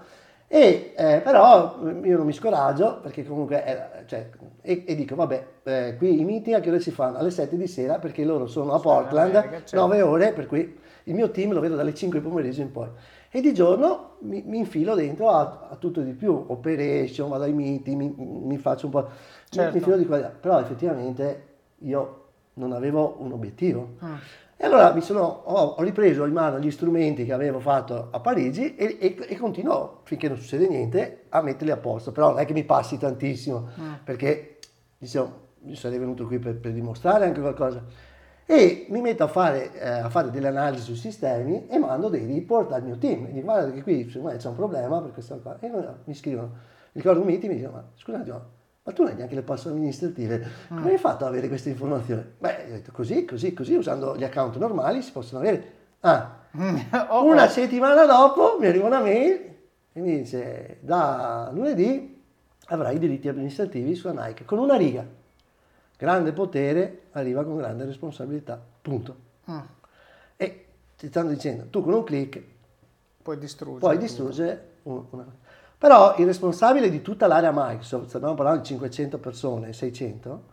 e eh, però io non mi scoraggio perché comunque era- cioè, e, e dico vabbè eh, qui i meeting a che ore si fanno? Alle 7 di sera perché loro sono a Portland America, certo. 9 ore per cui il mio team lo vedo dalle 5 di pomeriggio in poi e di giorno mi, mi infilo dentro a, a tutto di più, operation, vado ai meeting, mi, mi faccio un po', Certo. mi infilo di qua però effettivamente io non avevo un obiettivo. Mm. E allora mi sono, ho, ho ripreso in mano gli strumenti che avevo fatto a Parigi e, e, e continuo, finché non succede niente, a metterli a posto. Però non è che mi passi tantissimo, Mm. perché diciamo, io sarei venuto qui per, per dimostrare anche qualcosa. E mi metto a fare, eh, a fare delle analisi sui sistemi e mando dei report al mio team. E dico, guarda che qui secondo me c'è un problema per questa cosa. E loro mi scrivono, mi ricordo un meeting, mi dicono, ma scusa un attimo, ma tu non hai neanche le passe amministrative, come hai fatto ad avere queste informazioni? Beh, ho detto così, così, così, usando gli account normali si possono avere. Ah, Oh, una oh. settimana dopo mi arriva una mail e mi dice, da lunedì avrai i diritti amministrativi sulla Nike, con una riga. Grande potere arriva con grande responsabilità, punto. Mm. E ti stanno dicendo, tu con un clic Puoi distruggere. puoi distruggere un- una... Però il responsabile di tutta l'area Microsoft, stiamo parlando di 500 persone, 600,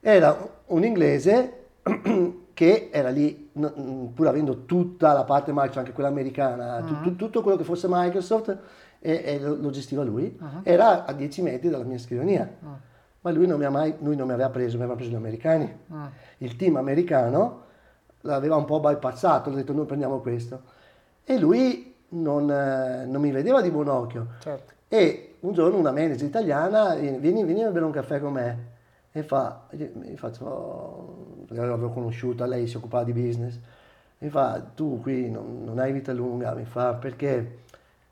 era un inglese che era lì, pur avendo tutta la parte Microsoft, anche quella americana, tu- tu- tutto quello che fosse Microsoft, e, e lo, gestiva lui, era a 10 metri dalla mia scrivania. Ma lui non mi, ha mai, lui non mi aveva preso, mi aveva preso gli americani. Il team americano l'aveva un po' bypassato, ho detto noi prendiamo questo. E lui non, eh, non mi vedeva di buon occhio. Certo. E un giorno una manager italiana viene, vieni, vieni a bere un caffè con me e fa, mi faccio, perché l'avevo conosciuta, lei si occupava di business, mi fa, tu qui non, non hai vita lunga, mi fa, perché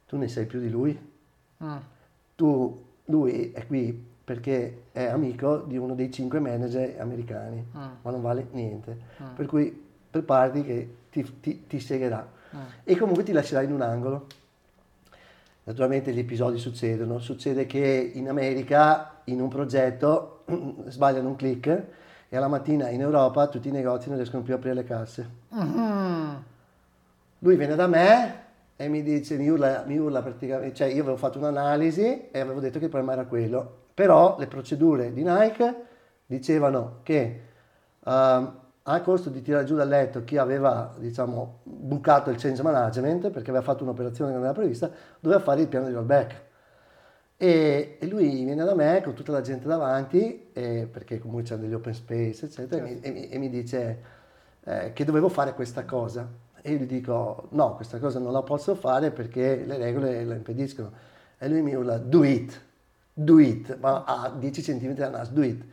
tu ne sai più di lui? Mm. Tu, lui è qui perché è amico di uno dei cinque manager americani, ma non vale niente. Per cui preparati che ti, ti, ti segherà e comunque ti lascerà in un angolo. Naturalmente gli episodi succedono, succede che in America in un progetto sbagliano un click e alla mattina in Europa tutti i negozi non riescono più a aprire le casse. Mhm. Lui viene da me e mi dice, mi urla, mi urla praticamente, cioè io avevo fatto un'analisi e avevo detto che il problema era quello, però le procedure di Nike dicevano che ehm, a costo di tirare giù dal letto chi aveva, diciamo, bucato il change management perché aveva fatto un'operazione che non era prevista, doveva fare il piano di rollback. E, e lui viene da me con tutta la gente davanti, eh, perché comunque c'è degli open space, eccetera, e, mi, e mi- e mi dice eh, che dovevo fare questa cosa. E io gli dico, no, questa cosa non la posso fare perché le regole la impediscono. E lui mi urla, do it, do it, ma a 10 cm dal naso, do it.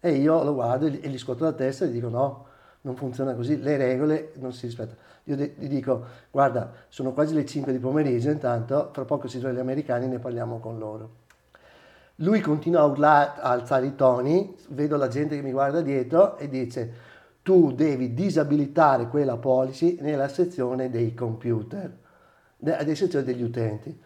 E io lo guardo e gli, e gli scuoto la testa e gli dico, no, non funziona così, le regole non si rispettano. Io gli dico, guarda, sono quasi le 5 di pomeriggio, intanto fra poco si trovano gli americani e ne parliamo con loro. Lui continua a urlare, a alzare i toni, vedo la gente che mi guarda dietro e dice tu devi disabilitare quella policy nella sezione dei computer, nella sezione degli utenti.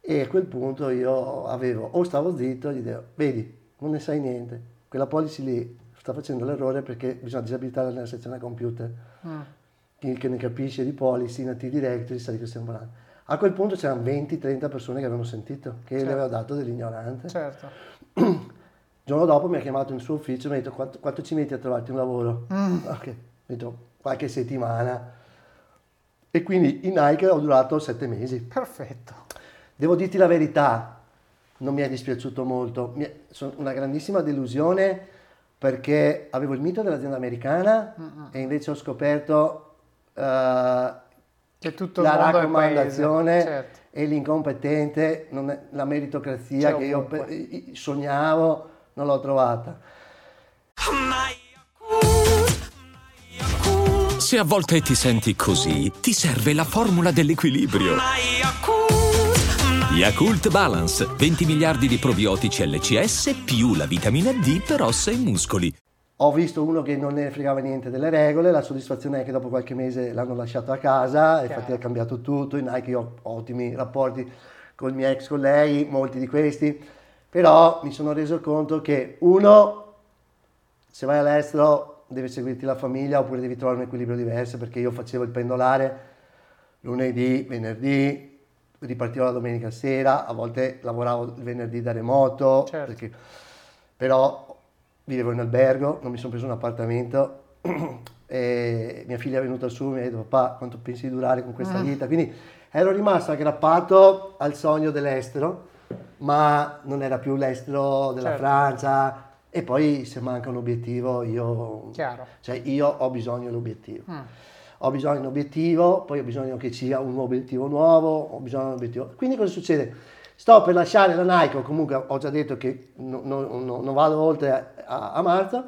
E a quel punto io avevo, o stavo zitto, gli dicevo, vedi, non ne sai niente, quella policy lì sta facendo l'errore perché bisogna disabilitarla nella sezione computer. Chi che ne capisce di policy, nati directory, sa di che stiamo parlando. A quel punto c'erano 20-30 persone che avevano sentito, che Certo. le aveva dato dell'ignorante. Certo. Il giorno dopo mi ha chiamato nel suo ufficio e mi ha detto quanto, quanto ci metti a trovarti un lavoro? Ok, ho detto qualche settimana. E quindi in Nike ho durato sette mesi. Perfetto. Devo dirti la verità, non mi è dispiaciuto molto. È, sono una grandissima delusione perché avevo il mito dell'azienda americana e invece ho scoperto tutto la raccomandazione. Certo. e l'incompetente, non è- la meritocrazia C'è che io ovunque. pe- i- sognavo, non l'ho trovata. Se a volte ti senti così, ti serve la formula dell'equilibrio. Yakult Balance, 20 miliardi di probiotici LCS più la vitamina D per ossa e muscoli. Ho visto uno che non ne fregava niente delle regole, la soddisfazione è che dopo qualche mese l'hanno lasciato a casa, infatti Chiaro. è cambiato tutto, in Nike io ho ottimi rapporti con i miei ex colleghi, molti di questi, però mi sono reso conto che uno, se vai all'estero devi seguirti la famiglia oppure devi trovare un equilibrio diverso perché io facevo il pendolare lunedì, venerdì, ripartivo la domenica sera, a volte lavoravo il venerdì da remoto, Certo. perché- però vivevo in albergo, non mi sono preso un appartamento e mia figlia è venuta su e mi ha detto papà quanto pensi di durare con questa vita, quindi ero rimasto aggrappato al sogno dell'estero, ma non era più l'estero della Certo. Francia, e poi se manca un obiettivo io, cioè io ho bisogno dell'obiettivo. Mm. Ho bisogno di un obiettivo, poi ho bisogno che ci sia un obiettivo nuovo, ho bisogno di un obiettivo. Quindi cosa succede? Sto per lasciare la Nike, comunque ho già detto che no- no- no- non vado oltre a, a marzo,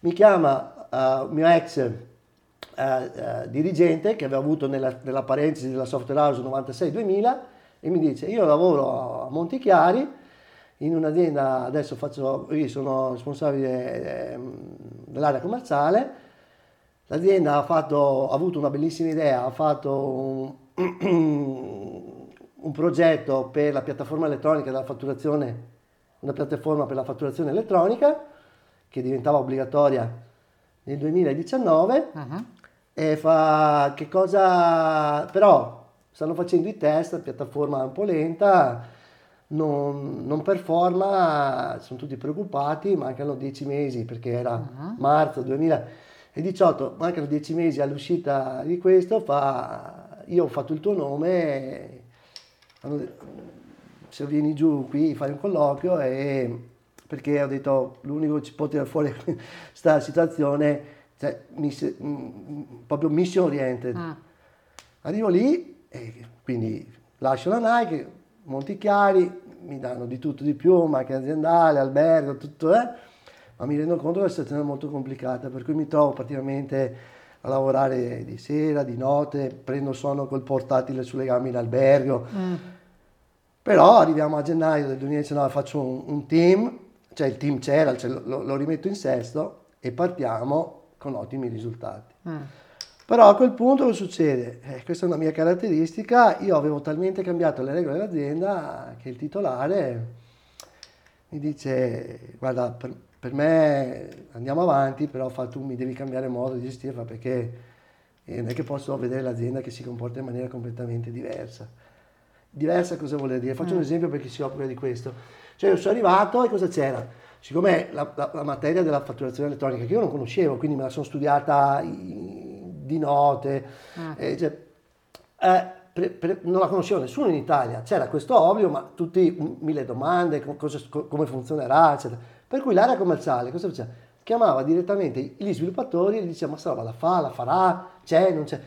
mi chiama uh, mio ex eh, eh, dirigente che aveva avuto nella, nella parentesi della Software House 96-2000 e mi dice io lavoro a Montichiari in un'azienda, adesso faccio, io sono responsabile dell'area commerciale, l'azienda ha, fatto, ha avuto una bellissima idea, ha fatto un, un progetto per la piattaforma elettronica della fatturazione, una piattaforma per la fatturazione elettronica che diventava obbligatoria nel 2019 Mhm. e fa che cosa però stanno facendo i test, la piattaforma è un po' lenta, non, non performa, sono tutti preoccupati, mancano 10 mesi perché era marzo 2018, mancano 10 mesi all'uscita di questo, fa io ho fatto il tuo nome, se vieni giù qui fai un colloquio e perché ho detto l'unico che ci può tirare fuori questa situazione cioè, miss- mm, proprio mission oriented Mm. arrivo lì e quindi lascio la Nike Monti Chiari mi danno di tutto di più macchina aziendale albergo tutto eh ma mi rendo conto che è molto complicata per cui mi trovo praticamente a lavorare di sera, di notte, prendo sonno col portatile sulle gambe in albergo, Mm. però arriviamo a gennaio del 2019, faccio un, un team, cioè il team c'era, cioè lo, lo rimetto in sesto e partiamo con ottimi risultati. Mm. Però a quel punto cosa succede? Eh, questa è una mia caratteristica, io avevo talmente cambiato le regole dell'azienda che il titolare mi dice guarda per, per me andiamo avanti, però fa, tu mi devi cambiare modo di gestire fa, perché eh, non è che posso vedere l'azienda che si comporta in maniera completamente diversa. Diversa cosa vuol dire? Faccio un esempio per chi si occupa di questo. Cioè io sono arrivato e cosa c'era? Siccome la, la- la materia della fatturazione elettronica che io non conoscevo, quindi me la sono studiata i- di note, eh, cioè, eh, pre- pre- non la conosceva nessuno in Italia, c'era questo obbligo, ma tutti m- mille domande, co- cosa- co- come funzionerà, eccetera. Per cui l'area commerciale cosa faceva? Chiamava direttamente gli sviluppatori e gli diceva ma sta roba la fa, la farà, c'è, non c'è.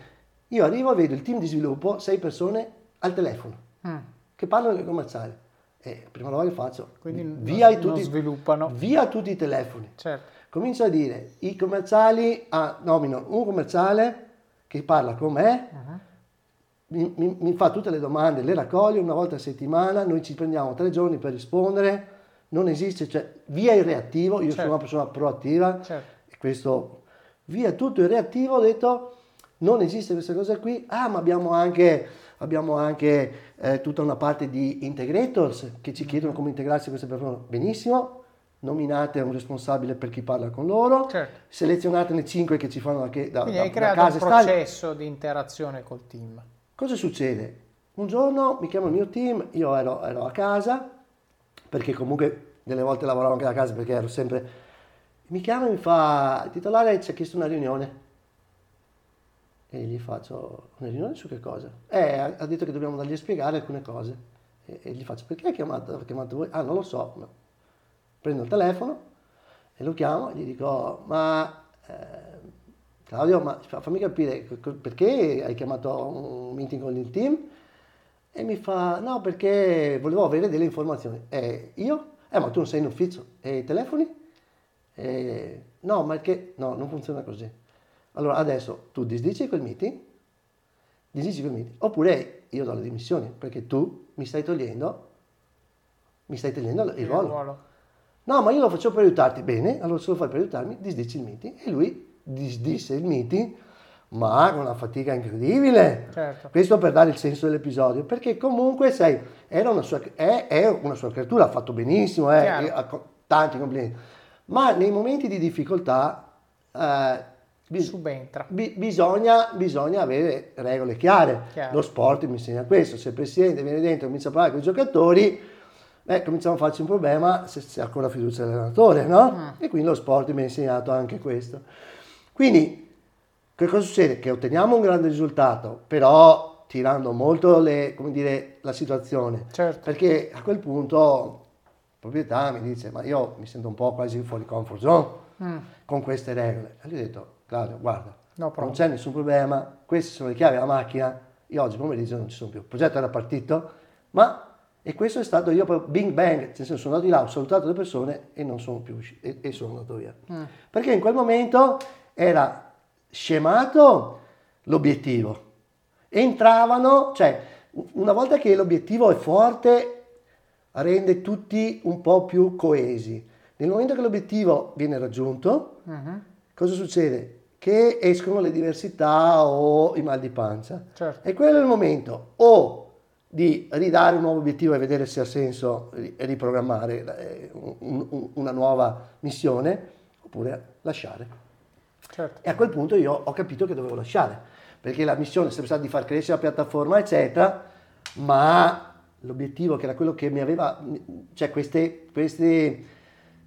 Io arrivo e vedo il team di sviluppo, sei persone al telefono Mm. che parlano del commerciale. E prima cosa che faccio, Quindi via, non- tutti, sviluppano. via tutti i telefoni. Certo. Comincio a dire, i commerciali ah, nominano un commerciale che parla con me, Mhm. mi, mi- mi fa tutte le domande, le raccoglie una volta a settimana, noi ci prendiamo tre giorni per rispondere, non esiste, cioè via il reattivo, io sono Certo. una persona proattiva, Certo. e questo via tutto il reattivo, ho detto non esiste questa cosa qui, ah ma abbiamo anche, abbiamo anche eh, tutta una parte di integrators che ci chiedono come integrarsi queste persone, benissimo, nominate un responsabile per chi parla con loro, Certo. selezionatene 5 che ci fanno da, da, Quindi hai da creato un processo di interazione col team. Cosa succede? Un giorno mi chiama il mio team, io ero, ero a casa, perché comunque delle volte lavoravo anche da casa perché ero sempre... Mi chiama e mi fa, il titolare ci ha chiesto una riunione. E gli faccio, una riunione su che cosa? Eh, ha detto che dobbiamo dargli a spiegare alcune cose. E, e gli faccio, perché hai chiamato, ha chiamato voi? Ah, non lo so. No. Prendo il telefono e lo chiamo e gli dico, ma eh, Claudio, ma fa- fammi capire perché hai chiamato un meeting con il team? E mi fa, no, perché volevo avere delle informazioni. E io? Eh, ma tu non sei in ufficio. E i telefoni? E, no, ma perché? No, non funziona così. Allora, adesso tu disdici quel meeting, disdici quel meeting, oppure io do le dimissioni, perché tu mi stai togliendo, mi stai togliendo il ruolo. No, ma io lo faccio per aiutarti. Bene, allora se lo fai per aiutarmi, disdici il meeting. E lui disdisse il meeting, ma con una fatica incredibile. Certo. Questo per dare il senso dell'episodio, perché comunque, sai, era una sua, è, è una sua creatura, ha fatto benissimo, eh, tanti complimenti. Ma nei momenti di difficoltà eh, bis- Subentra. bi- bisogna, bisogna avere regole chiare. Chiaro. Lo sport mi insegna questo. Se il presidente viene dentro e comincia a parlare con i giocatori, eh, cominciamo a farci un problema se c'è ancora fiducia dell'allenatore, no? Mm. E quindi lo sport mi ha insegnato anche questo. Quindi, che cosa succede? Che otteniamo un grande risultato, però tirando molto le- come dire, la situazione. Certo. Perché a quel punto proprietà mi dice, ma io mi sento un po' quasi fuori comfort zone con queste regole. E gli ho detto, Claudio, guarda, No non c'è nessun problema, queste sono le chiavi della macchina, io oggi pomeriggio non ci sono più. Il progetto era partito, ma e questo è stato io bing bang, senso sono andato di là, ho salutato le persone e non sono più uscito e, e sono andato via. Perché in quel momento era scemato l'obiettivo. Entravano, cioè una volta che l'obiettivo è forte rende tutti un po' più coesi. Nel momento che l'obiettivo viene raggiunto, cosa succede? Che escono le diversità o i mal di pancia. Certo. E quello è il momento o di ridare un nuovo obiettivo e vedere se ha senso ri- riprogrammare eh, un- un- una nuova missione, oppure lasciare. Certo. E a quel punto io ho capito che dovevo lasciare, perché la missione è sempre stata di far crescere la piattaforma, eccetera, ma l'obiettivo che era quello che mi aveva, cioè queste, questi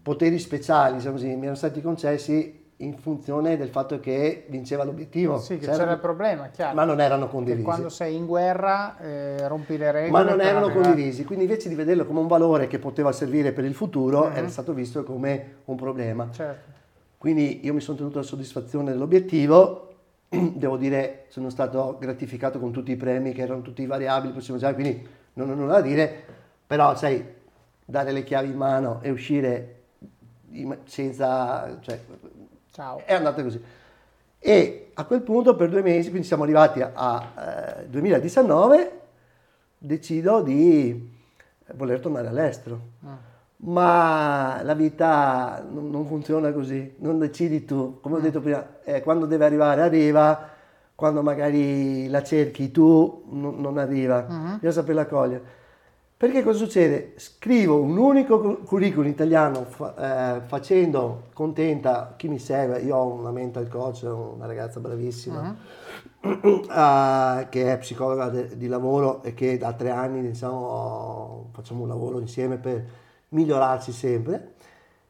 poteri speciali, diciamo così, mi erano stati concessi in funzione del fatto che vinceva l'obiettivo. Sì, che C'era- c'era il problema, chiaro. ma non erano condivisi. quando sei in guerra eh, rompi le regole. Ma non erano arrivare- condivisi, quindi invece di vederlo come un valore che poteva servire per il futuro, Mhm. era stato visto come un problema. Certo. Quindi io mi sono tenuto la soddisfazione dell'obiettivo, devo dire sono stato gratificato con tutti i premi che erano tutti variabili, possiamo già, quindi non ho nulla da dire, però sai, dare le chiavi in mano e uscire senza... Cioè, Ciao. è andata così. E a quel punto per due mesi, quindi siamo arrivati a, eh, 2019, decido di voler tornare all'estero. Ma la vita non, funziona così, non decidi tu, come ho detto prima, eh, quando deve arrivare arriva, quando magari la cerchi tu non, non arriva, bisogna saperla cogliere. Perché cosa succede? Scrivo un unico cu- curriculum italiano fa- eh, facendo contenta chi mi segue. Io ho una mental coach, una ragazza bravissima eh, che è psicologa de- di lavoro e che da tre anni diciamo, facciamo un lavoro insieme per migliorarci sempre.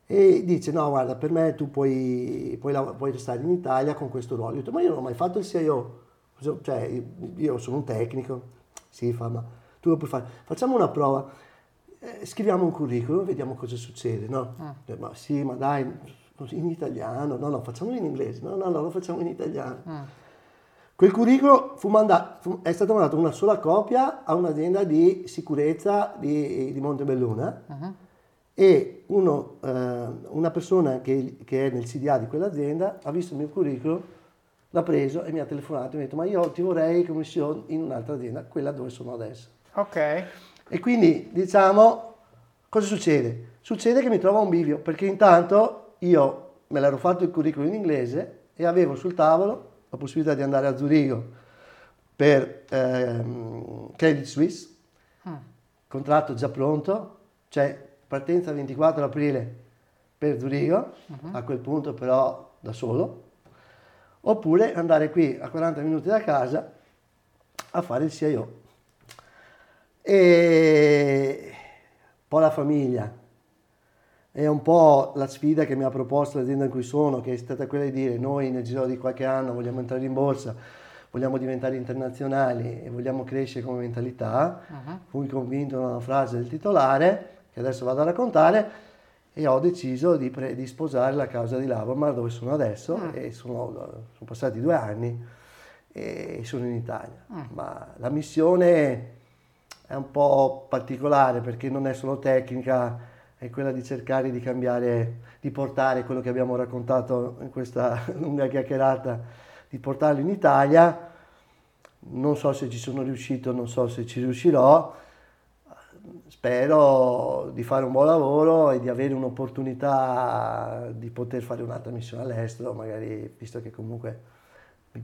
E dice: No, guarda, per me tu puoi, puoi, puoi restare in Italia con questo ruolo. Io detto: Ma io non ho mai fatto il CIO, cioè io- sono un tecnico. Sì, fa, ma tu lo puoi fare. Facciamo una prova, Eh, scriviamo un curriculum vediamo cosa succede. No? Eh, Ma sì, ma dai, in italiano. No, no, facciamolo in inglese. No, no, no, lo facciamo in italiano. Quel curriculum fu manda- fu- è stato mandato una sola copia a un'azienda di sicurezza di, di Montebelluna e uno, eh, una persona che, che è nel CDA di quell'azienda ha visto il mio curriculum, l'ha preso e mi ha telefonato e mi ha detto ma io ti vorrei come CEO in un'altra azienda, quella dove sono adesso. Ok. E quindi diciamo, cosa succede? Succede che mi trovo a un bivio, perché intanto io me l'ero fatto il curriculum in inglese e avevo sul tavolo la possibilità di andare a Zurigo per ehm, Credit Suisse, contratto già pronto, cioè partenza 24 aprile per Zurigo, a quel punto però da solo, oppure andare qui a 40 minuti da casa a fare il CIO e poi la famiglia. È un po' la sfida che mi ha proposto l'azienda in cui sono, che è stata quella di dire noi nel giro di qualche anno vogliamo entrare in borsa, vogliamo diventare internazionali e vogliamo crescere come mentalità. Fui convinto da una frase del titolare, che adesso vado a raccontare, e ho deciso di, pre- di sposare la causa di Lavamar dove sono adesso e sono, sono passati due anni e sono in Italia. Ma la missione è un po' particolare perché non è solo tecnica, è quella di cercare di cambiare, di portare quello che abbiamo raccontato in questa lunga chiacchierata, di portarlo in Italia. Non so se ci sono riuscito, non so se ci riuscirò. Spero di fare un buon lavoro e di avere un'opportunità di poter fare un'altra missione all'estero, magari visto che comunque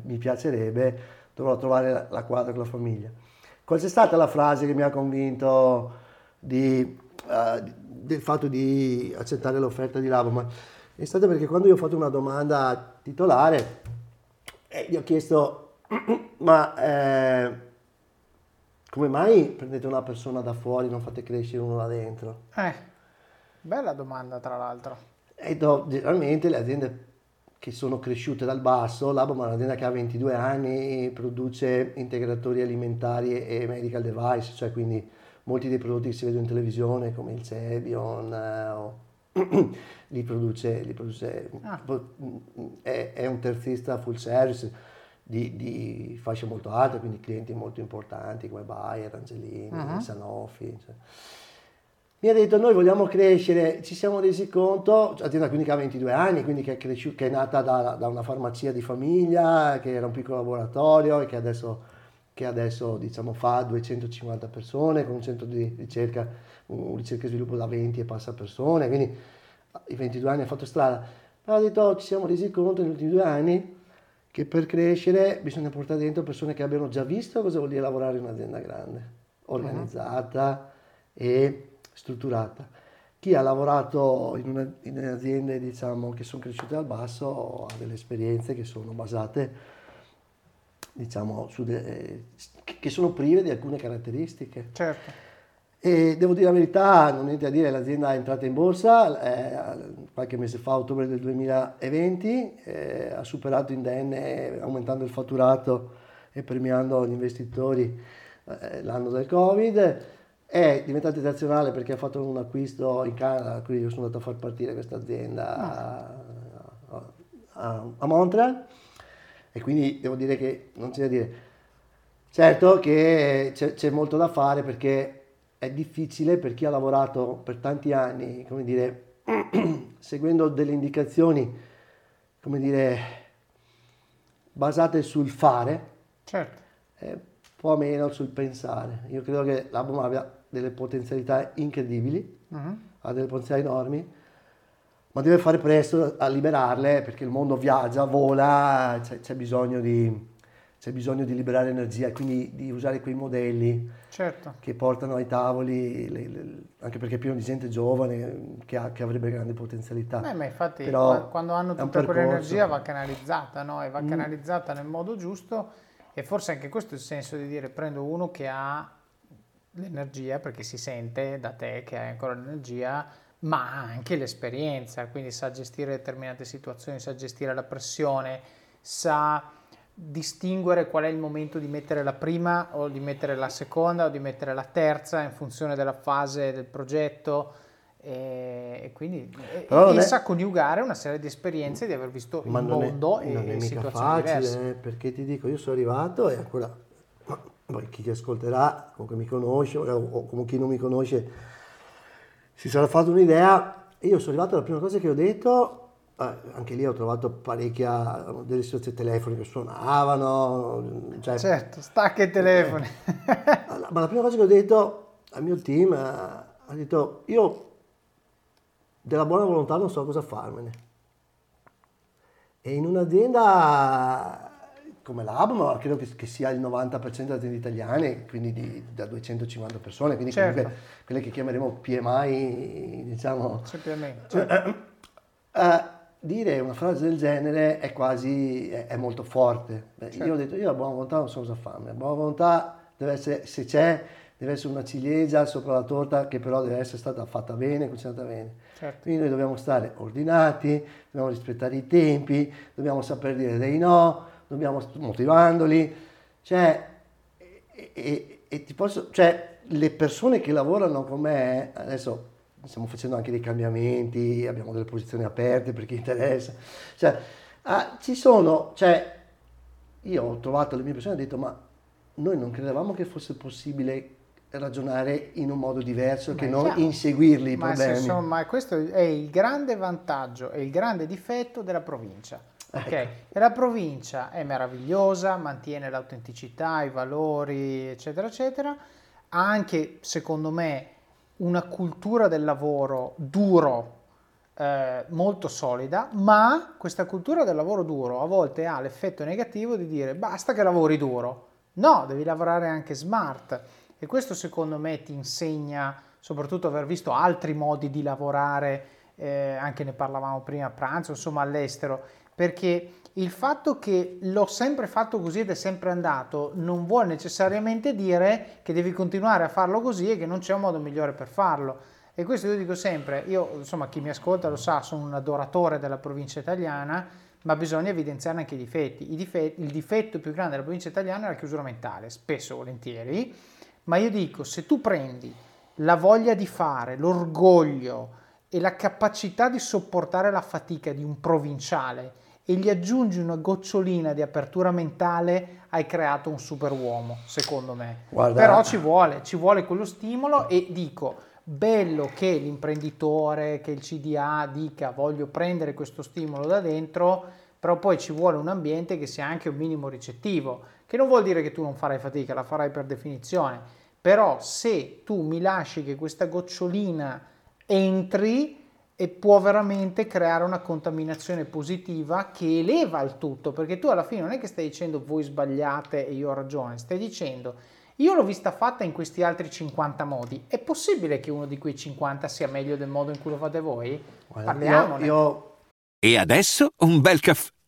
mi- piacerebbe, dovrò trovare la, quadra con la famiglia. Qual è stata la frase che mi ha convinto di, eh, del fatto di accettare l'offerta di Laboman? È stata perché quando io ho fatto una domanda titolare, eh, gli ho chiesto, ma eh, come mai prendete una persona da fuori e non fate crescere uno là dentro? Eh, bella domanda tra l'altro. E do- generalmente le aziende che sono cresciute dal basso, Laboman è un'azienda che ha 22 anni, produce integratori alimentari e medical device, cioè quindi molti dei prodotti che si vedono in televisione come il Cebion eh, o li produce, li produce ah. è, è, un terzista full service di, di, fasce molto alte, quindi clienti molto importanti come Bayer, Angelini, uh-huh. Sanofi. Cioè. Mi ha detto noi vogliamo crescere, ci siamo resi conto, azienda quindi che ha 22 anni, quindi che è, cresciuta, che è nata da, da, una farmacia di famiglia, che era un piccolo laboratorio e che adesso, che adesso diciamo, fa 250 persone con un centro di ricerca un ricerca e sviluppo da 20 e passa persone, quindi i 22 anni ha fatto strada. Però ha detto, oh, ci siamo resi conto negli ultimi due anni che per crescere bisogna portare dentro persone che abbiano già visto cosa vuol dire lavorare in un'azienda grande, organizzata uh-huh. e strutturata. Chi ha lavorato in, una, in aziende diciamo, che sono cresciute dal basso ha delle esperienze che sono basate diciamo, de, eh, che sono prive di alcune caratteristiche. Certo. E devo dire la verità, non niente a dire, l'azienda è entrata in borsa eh, qualche mese fa, ottobre del 2020, eh, ha superato indenne aumentando il fatturato e premiando gli investitori eh, l'anno del Covid. È diventata internazionale perché ha fatto un acquisto in Canada, quindi io sono andato a far partire questa azienda a, a, a Montreal e quindi devo dire che non c'è da dire. Certo che c'è, c'è molto da fare perché è difficile per chi ha lavorato per tanti anni, come dire, seguendo delle indicazioni, come dire, basate sul fare, certo. un po' meno sul pensare. Io credo che l'album abbia delle potenzialità incredibili, uh-huh. ha delle potenzialità enormi, ma deve fare presto a liberarle perché il mondo viaggia, vola, c'è, c'è bisogno di c'è bisogno di liberare energia e quindi di usare quei modelli certo. che portano ai tavoli, le, le, anche perché è pieno di gente giovane che, ha, che avrebbe grande potenzialità. Beh, ma infatti Però quando hanno tutta quell'energia va canalizzata, no? E va mm. canalizzata nel modo giusto e forse anche questo è il senso di dire prendo uno che ha l'energia perché si sente da te che hai ancora l'energia ma ha anche l'esperienza, quindi sa gestire determinate situazioni, sa gestire la pressione, sa distinguere qual è il momento di mettere la prima o di mettere la seconda o di mettere la terza in funzione della fase del progetto e, quindi e, e sa coniugare una serie di esperienze di aver visto il mondo è, e non è mica facile diverse. Eh, perché ti dico io sono arrivato e ancora poi chi ti ascolterà comunque mi conosce o come chi non mi conosce si sarà fatto un'idea io sono arrivato la prima cosa che ho detto anche lì ho trovato parecchia delle situazioni telefoni che suonavano. Cioè, certo, stacca i telefoni. Eh, ma la prima cosa che ho detto al mio team eh, ha detto io della buona volontà non so cosa farmene. E in un'azienda come l'Hub, ma credo che, che, sia il 90% delle aziende italiane, quindi di, da 250 persone, quindi certo. quelle che chiameremo PMI, diciamo. Semplicemente. Certo. Uh, dire una frase del genere è quasi, è, è molto forte. Beh, certo. Io ho detto, io la buona volontà non so cosa farmi, la buona volontà deve essere, se c'è, deve essere una ciliegia sopra la torta che però deve essere stata fatta bene, cucinata bene. Certo. Quindi noi dobbiamo stare ordinati, dobbiamo rispettare i tempi, dobbiamo saper dire dei no, dobbiamo motivandoli, cioè, e, e, e ti posso, cioè, le persone che lavorano con me, adesso stiamo facendo anche dei cambiamenti, abbiamo delle posizioni aperte per chi interessa. Cioè, ah, ci sono, cioè, io ho trovato le mie persone e ho detto, ma noi non credevamo che fosse possibile ragionare in un modo diverso ma che non chiaro. inseguirli i ma problemi. Sono, ma questo è il grande vantaggio e il grande difetto della provincia. Ecco. Okay. La provincia è meravigliosa, mantiene l'autenticità, i valori, eccetera, eccetera. Ha anche, secondo me, una cultura del lavoro duro eh, molto solida, ma questa cultura del lavoro duro a volte ha l'effetto negativo di dire basta che lavori duro. No, devi lavorare anche smart e questo secondo me ti insegna soprattutto aver visto altri modi di lavorare, eh, anche ne parlavamo prima a pranzo, insomma all'estero, perché il fatto che l'ho sempre fatto così ed è sempre andato non vuole necessariamente dire che devi continuare a farlo così e che non c'è un modo migliore per farlo. E questo io dico sempre, io insomma chi mi ascolta lo sa, sono un adoratore della provincia italiana, ma bisogna evidenziare anche i difetti. I difetti il difetto più grande della provincia italiana è la chiusura mentale, spesso volentieri, Ma io dico, se tu prendi la voglia di fare, l'orgoglio e la capacità di sopportare la fatica di un provinciale e gli aggiungi una gocciolina di apertura mentale, hai creato un superuomo, secondo me. Guarda. Però ci vuole, ci vuole quello stimolo e dico, bello che l'imprenditore, che il CDA dica voglio prendere questo stimolo da dentro, però poi ci vuole un ambiente che sia anche un minimo ricettivo, che non vuol dire che tu non farai fatica, la farai per definizione, però se tu mi lasci che questa gocciolina entri e può veramente creare una contaminazione positiva che eleva il tutto, perché tu alla fine non è che stai dicendo voi sbagliate e io ho ragione, stai dicendo io l'ho vista fatta in questi altri 50 modi, è possibile che uno di quei 50 sia meglio del modo in cui lo fate voi? Parliamone. Io, io... E adesso un bel caffè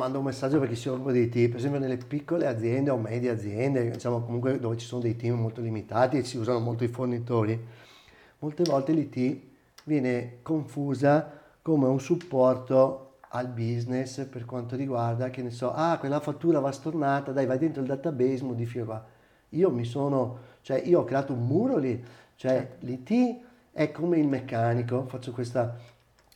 mando un messaggio perché ci sono dei team, per esempio nelle piccole aziende o medie aziende, diciamo comunque dove ci sono dei team molto limitati e si usano molto i fornitori, molte volte l'IT viene confusa come un supporto al business per quanto riguarda, che ne so, ah quella fattura va stornata, dai vai dentro il database, modifica qua. Io mi sono, cioè io ho creato un muro lì, cioè certo. l'IT è come il meccanico, faccio questa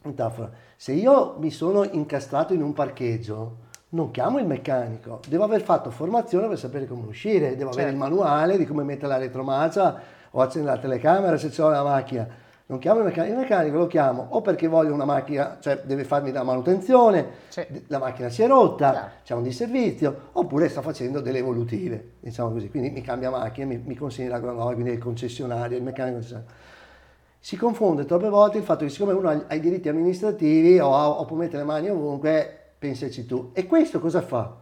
metafora. Se io mi sono incastrato in un parcheggio, non chiamo il meccanico, devo aver fatto formazione per sapere come uscire, devo certo. avere il certo. manuale di come mettere la retromarcia o accendere la telecamera se c'è la macchina. Non chiamo il meccanico, il meccanico lo chiamo o perché voglio una macchina, cioè deve farmi la manutenzione, certo. la macchina si è rotta, Chiaro. c'è un disservizio, oppure sta facendo delle evolutive, diciamo così. Quindi mi cambia macchina, mi, mi consegna la nuova, quindi il concessionario, il meccanico si confonde troppe volte il fatto che siccome uno ha i diritti amministrativi o, o può mettere le mani ovunque, pensaci tu. E questo cosa fa?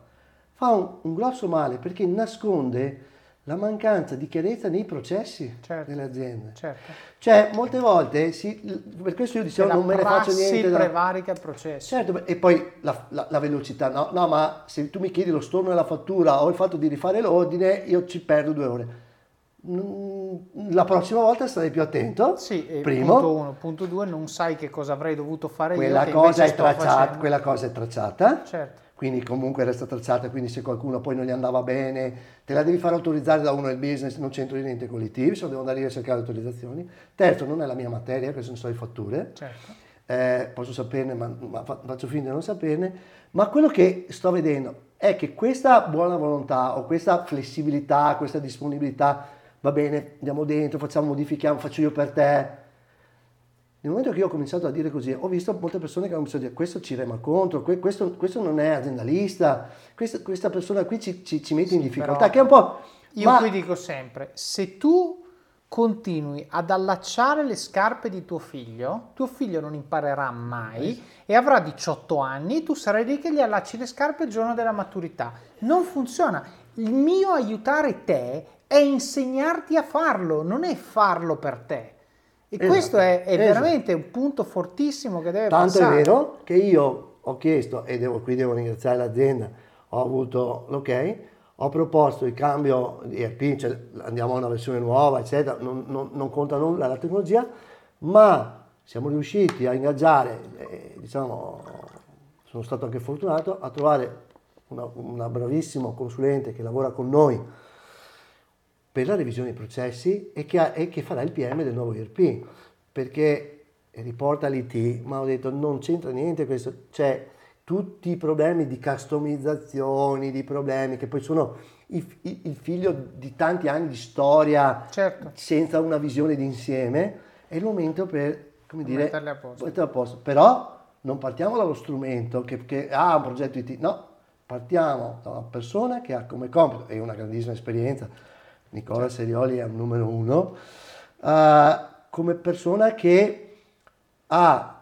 Fa un, un grosso male perché nasconde la mancanza di chiarezza nei processi certo, delle aziende. Certo. Cioè, molte volte, si, per questo io dicevo non me ne faccio niente. La prevarica il processo. Certo, e poi la, la, la, velocità. No, no, ma se tu mi chiedi lo storno della fattura o il fatto di rifare l'ordine, io ci perdo due ore la prossima volta starei più attento. Sì, primo. punto uno. Punto due, non sai che cosa avrei dovuto fare quella io. Cosa è tracciata, quella cosa è tracciata. Certo. Quindi comunque resta tracciata, quindi se qualcuno poi non gli andava bene, te la devi fare autorizzare da uno del business, non c'entro niente con l'IT, se devo andare a cercare autorizzazioni. Terzo, non è la mia materia, queste sono le fatture. Certo. Eh, posso saperne, ma, ma faccio finta di non saperne. Ma quello che sto vedendo è che questa buona volontà o questa flessibilità, questa disponibilità va bene, andiamo dentro, facciamo, modifichiamo, faccio io per te. Nel momento che io ho cominciato a dire così, ho visto molte persone che hanno cominciato a dire questo ci rema contro, questo, questo non è aziendalista, questa, questa persona qui ci, ci, ci mette sì, in difficoltà, che è un po'... Io ma... qui dico sempre, se tu continui ad allacciare le scarpe di tuo figlio, tuo figlio non imparerà mai sì. e avrà 18 anni e tu sarai lì che gli allacci le scarpe il giorno della maturità. Non funziona. Il mio aiutare te è insegnarti a farlo, non è farlo per te. E esatto, questo è, è esatto. veramente un punto fortissimo che deve Tanto passare. Tanto è vero che io ho chiesto, e devo, qui devo ringraziare l'azienda, ho avuto l'ok, ho proposto il cambio di ERP, cioè andiamo a una versione nuova, eccetera, non, non, non conta nulla la tecnologia, ma siamo riusciti a ingaggiare, eh, diciamo, sono stato anche fortunato, a trovare una, una bravissimo consulente che lavora con noi per la revisione dei processi e che, ha, e che farà il PM del nuovo ERP, perché riporta l'IT, ma ho detto non c'entra niente questo, cioè tutti i problemi di customizzazioni, di problemi che poi sono il, figlio di tanti anni di storia certo. senza una visione d'insieme, è il momento per, come dire, a posto. a posto. Però non partiamo dallo strumento che, che ha ah, un progetto IT, no, partiamo da una persona che ha come compito e una grandissima esperienza Nicola Serioli è un numero uno, uh, come persona che ha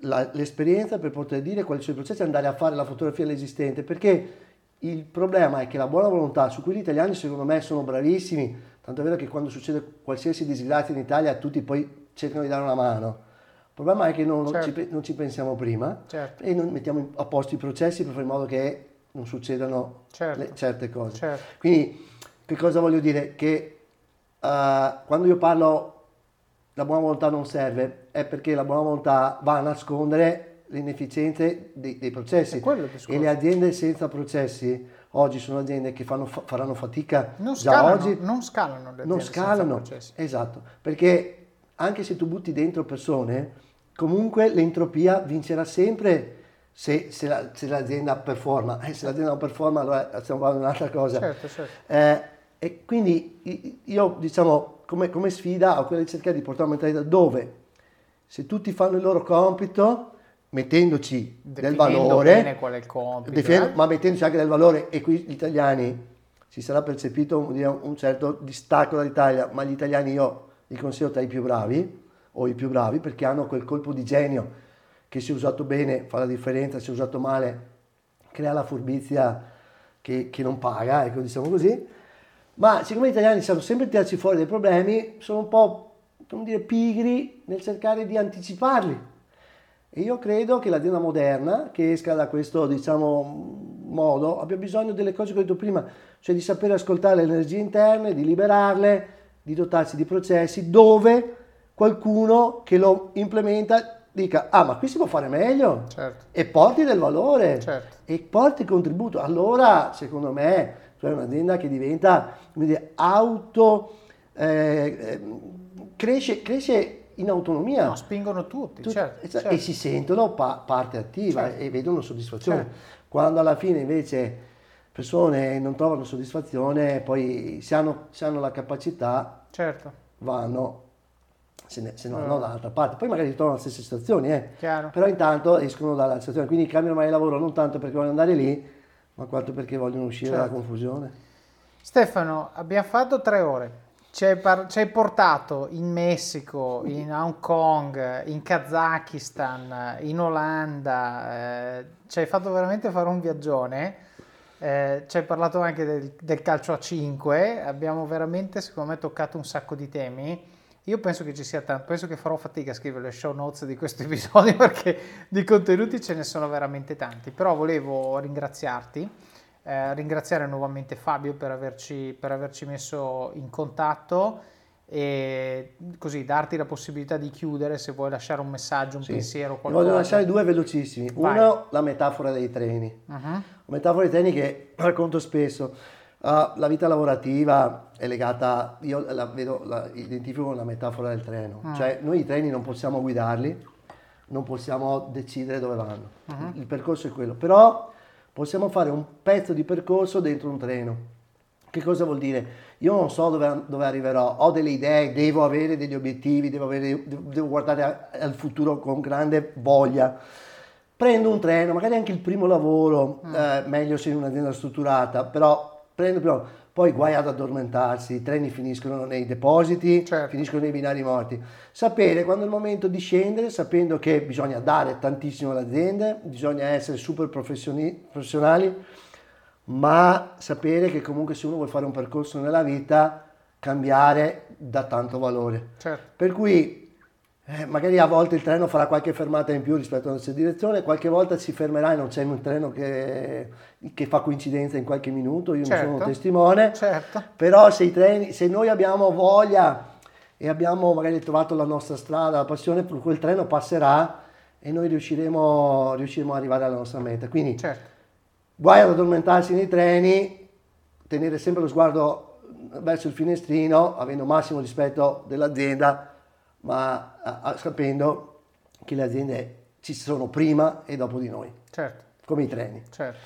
la, l'esperienza per poter dire quali sono i processi e andare a fare la fotografia all'esistente, perché Il problema è che la buona volontà, su cui gli italiani secondo me sono bravissimi, tanto è vero che quando succede qualsiasi disgrazia in Italia tutti poi cercano di dare una mano. Il problema è che non, Certo. ci, non ci pensiamo prima Certo. e non mettiamo a posto i processi per fare in modo che non succedano Certo. le- certe cose. Certo. Quindi, che cosa voglio dire? Che eh, quando io parlo la buona volontà non serve, è perché la buona volontà va a nascondere le inefficienze dei, dei processi. E le aziende senza processi oggi sono aziende che fanno fa- faranno fatica Non già scalano, oggi. non scalano le non aziende senza scalano. processi. Esatto, perché anche se tu butti dentro persone, comunque l'entropia vincerà sempre se, se la- se l'azienda performa. Eh, se l'azienda non performa, allora stiamo parlando di un'altra cosa. Certo, certo. Eh, e quindi io, diciamo, come, come sfida ho quella di cercare di portare una mentalità dove se tutti fanno il loro compito, mettendoci del valore, compito. definendo- eh? ma mettendoci anche del valore, e qui gli italiani si sarà percepito un certo distacco dall'Italia, ma gli italiani io li considero tra i più bravi, o i più bravi, perché hanno quel colpo di genio che se usato bene fa la differenza, se usato male crea la furbizia che, che non paga, ecco diciamo così. Ma siccome gli italiani sanno sempre tirarci fuori dei problemi, sono un po' come dire, pigri nel cercare di anticiparli. E io credo che l'azienda moderna, che esca da questo diciamo, modo, abbia bisogno delle cose che ho detto prima, cioè di sapere ascoltare le energie interne, di liberarle, di dotarsi di processi dove qualcuno che lo implementa dica, ah ma qui si può fare meglio Certo. e porti del valore Certo. e porti contributo. Allora, secondo me, hai un'azienda che diventa, come dire, auto, eh, eh, cresce, cresce in autonomia. No, spingono tutti, Tut- certo, certo. E si sentono pa- parte attiva Certo. e vedono soddisfazione. Certo. Quando alla fine invece persone non trovano soddisfazione, poi se hanno, se hanno la capacità Certo, vanno, se ne, se ne Mm. vanno dall'altra parte. Poi magari ritrovano le stesse situazioni, eh. però intanto escono dalla situazione, quindi cambiano mai lavoro non tanto perché vogliono andare lì, ma quanto perché vogliono uscire Certo. dalla confusione. Stefano, abbiamo fatto tre ore. Ci hai, par- ci hai portato in Messico, in Hong Kong, in Kazakistan, in Olanda, eh, ci hai fatto veramente fare un viaggione. Eh, ci hai parlato anche del, del calcio a 5, abbiamo veramente, secondo me, toccato un sacco di temi. Io penso che ci sia tanto, penso che farò fatica a scrivere le show notes di questo episodio perché di contenuti ce ne sono veramente tanti, però volevo ringraziarti, eh, ringraziare nuovamente Fabio per averci, per averci messo in contatto e così darti la possibilità di chiudere se vuoi lasciare un messaggio, un Sì. pensiero, qualcosa. voglio lasciare due velocissimi. Vai. Uno, la metafora dei treni. Mhm. Una metafora dei treni che racconto spesso. Uh, la vita lavorativa è legata, io la vedo, la identifico con la metafora del treno. Ah. Cioè, noi i treni non possiamo guidarli, non possiamo decidere dove vanno. Mhm. Il percorso è quello. Però possiamo fare un pezzo di percorso dentro un treno. Che cosa vuol dire? Io non so dove, dove arriverò, ho delle idee, devo avere degli obiettivi, devo, avere- devo- guardare a- al futuro con grande voglia. Prendo un treno, magari anche il primo lavoro, eh, meglio se in un'azienda strutturata, però prendo primo, poi guai ad addormentarsi, i treni finiscono nei depositi, Certo. finiscono nei binari morti. Sapere quando è il momento di scendere, sapendo che bisogna dare tantissimo alle aziende, bisogna essere super professionali, ma sapere che comunque se uno vuole fare un percorso nella vita, cambiare dà tanto valore. Certo. Per cui eh, magari a volte il treno farà qualche fermata in più rispetto alla nostra direzione, qualche volta si fermerà e non c'è un treno che, che fa coincidenza in qualche minuto, io ne sono Certo. testimone. Certo. Però se, i treni, se noi abbiamo voglia e abbiamo magari trovato la nostra strada, la passione, quel treno passerà e noi riusciremo, riusciremo ad arrivare alla nostra meta. Quindi Certo. guai ad addormentarsi nei treni, tenere sempre lo sguardo verso il finestrino, avendo massimo rispetto dell'azienda, ma a- a- sapendo che le aziende ci sono prima e dopo di noi, Certo. come i treni. Certo.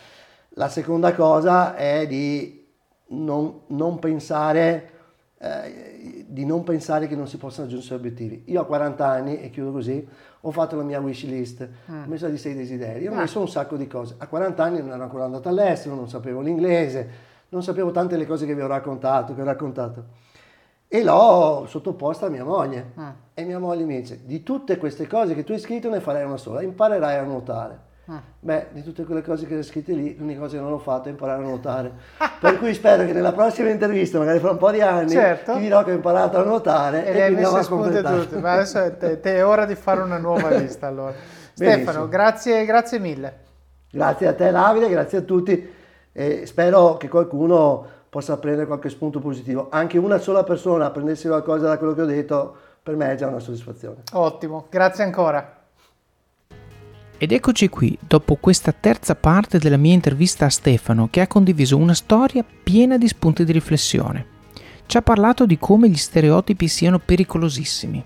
La seconda cosa è di non, non pensare, eh, di non pensare che non si possano raggiungere obiettivi. Io a 40 anni, e chiudo così, ho fatto la mia wish list, ho messo di sei desideri, ho Ah. messo un sacco di cose. A 40 anni non ero ancora andato all'estero, non sapevo l'inglese, non sapevo tante le cose che vi ho raccontato, che ho raccontato. E l'ho sottoposta a mia moglie. Mm. E mia moglie mi dice, di tutte queste cose che tu hai scritto ne farai una sola, imparerai a nuotare. Ah. Beh, di tutte quelle cose che ho scritte lì, l'unica cosa che non ho fatto è imparare a nuotare. per cui spero che nella prossima intervista, magari fra un po' di anni, certo. ti dirò che ho imparato a nuotare e, e quindi a completare. Tutte. Ma adesso è, te, te è ora di fare una nuova lista allora. Stefano, grazie, grazie mille. Grazie a te Davide, grazie a tutti e spero che qualcuno possa prendere qualche spunto positivo. Anche una sola persona prendesse qualcosa da quello che ho detto, per me è già una soddisfazione. Ottimo, grazie ancora. Ed eccoci qui, dopo questa terza parte della mia intervista a Stefano, che ha condiviso una storia piena di spunti di riflessione. Ci ha parlato di come gli stereotipi siano pericolosissimi.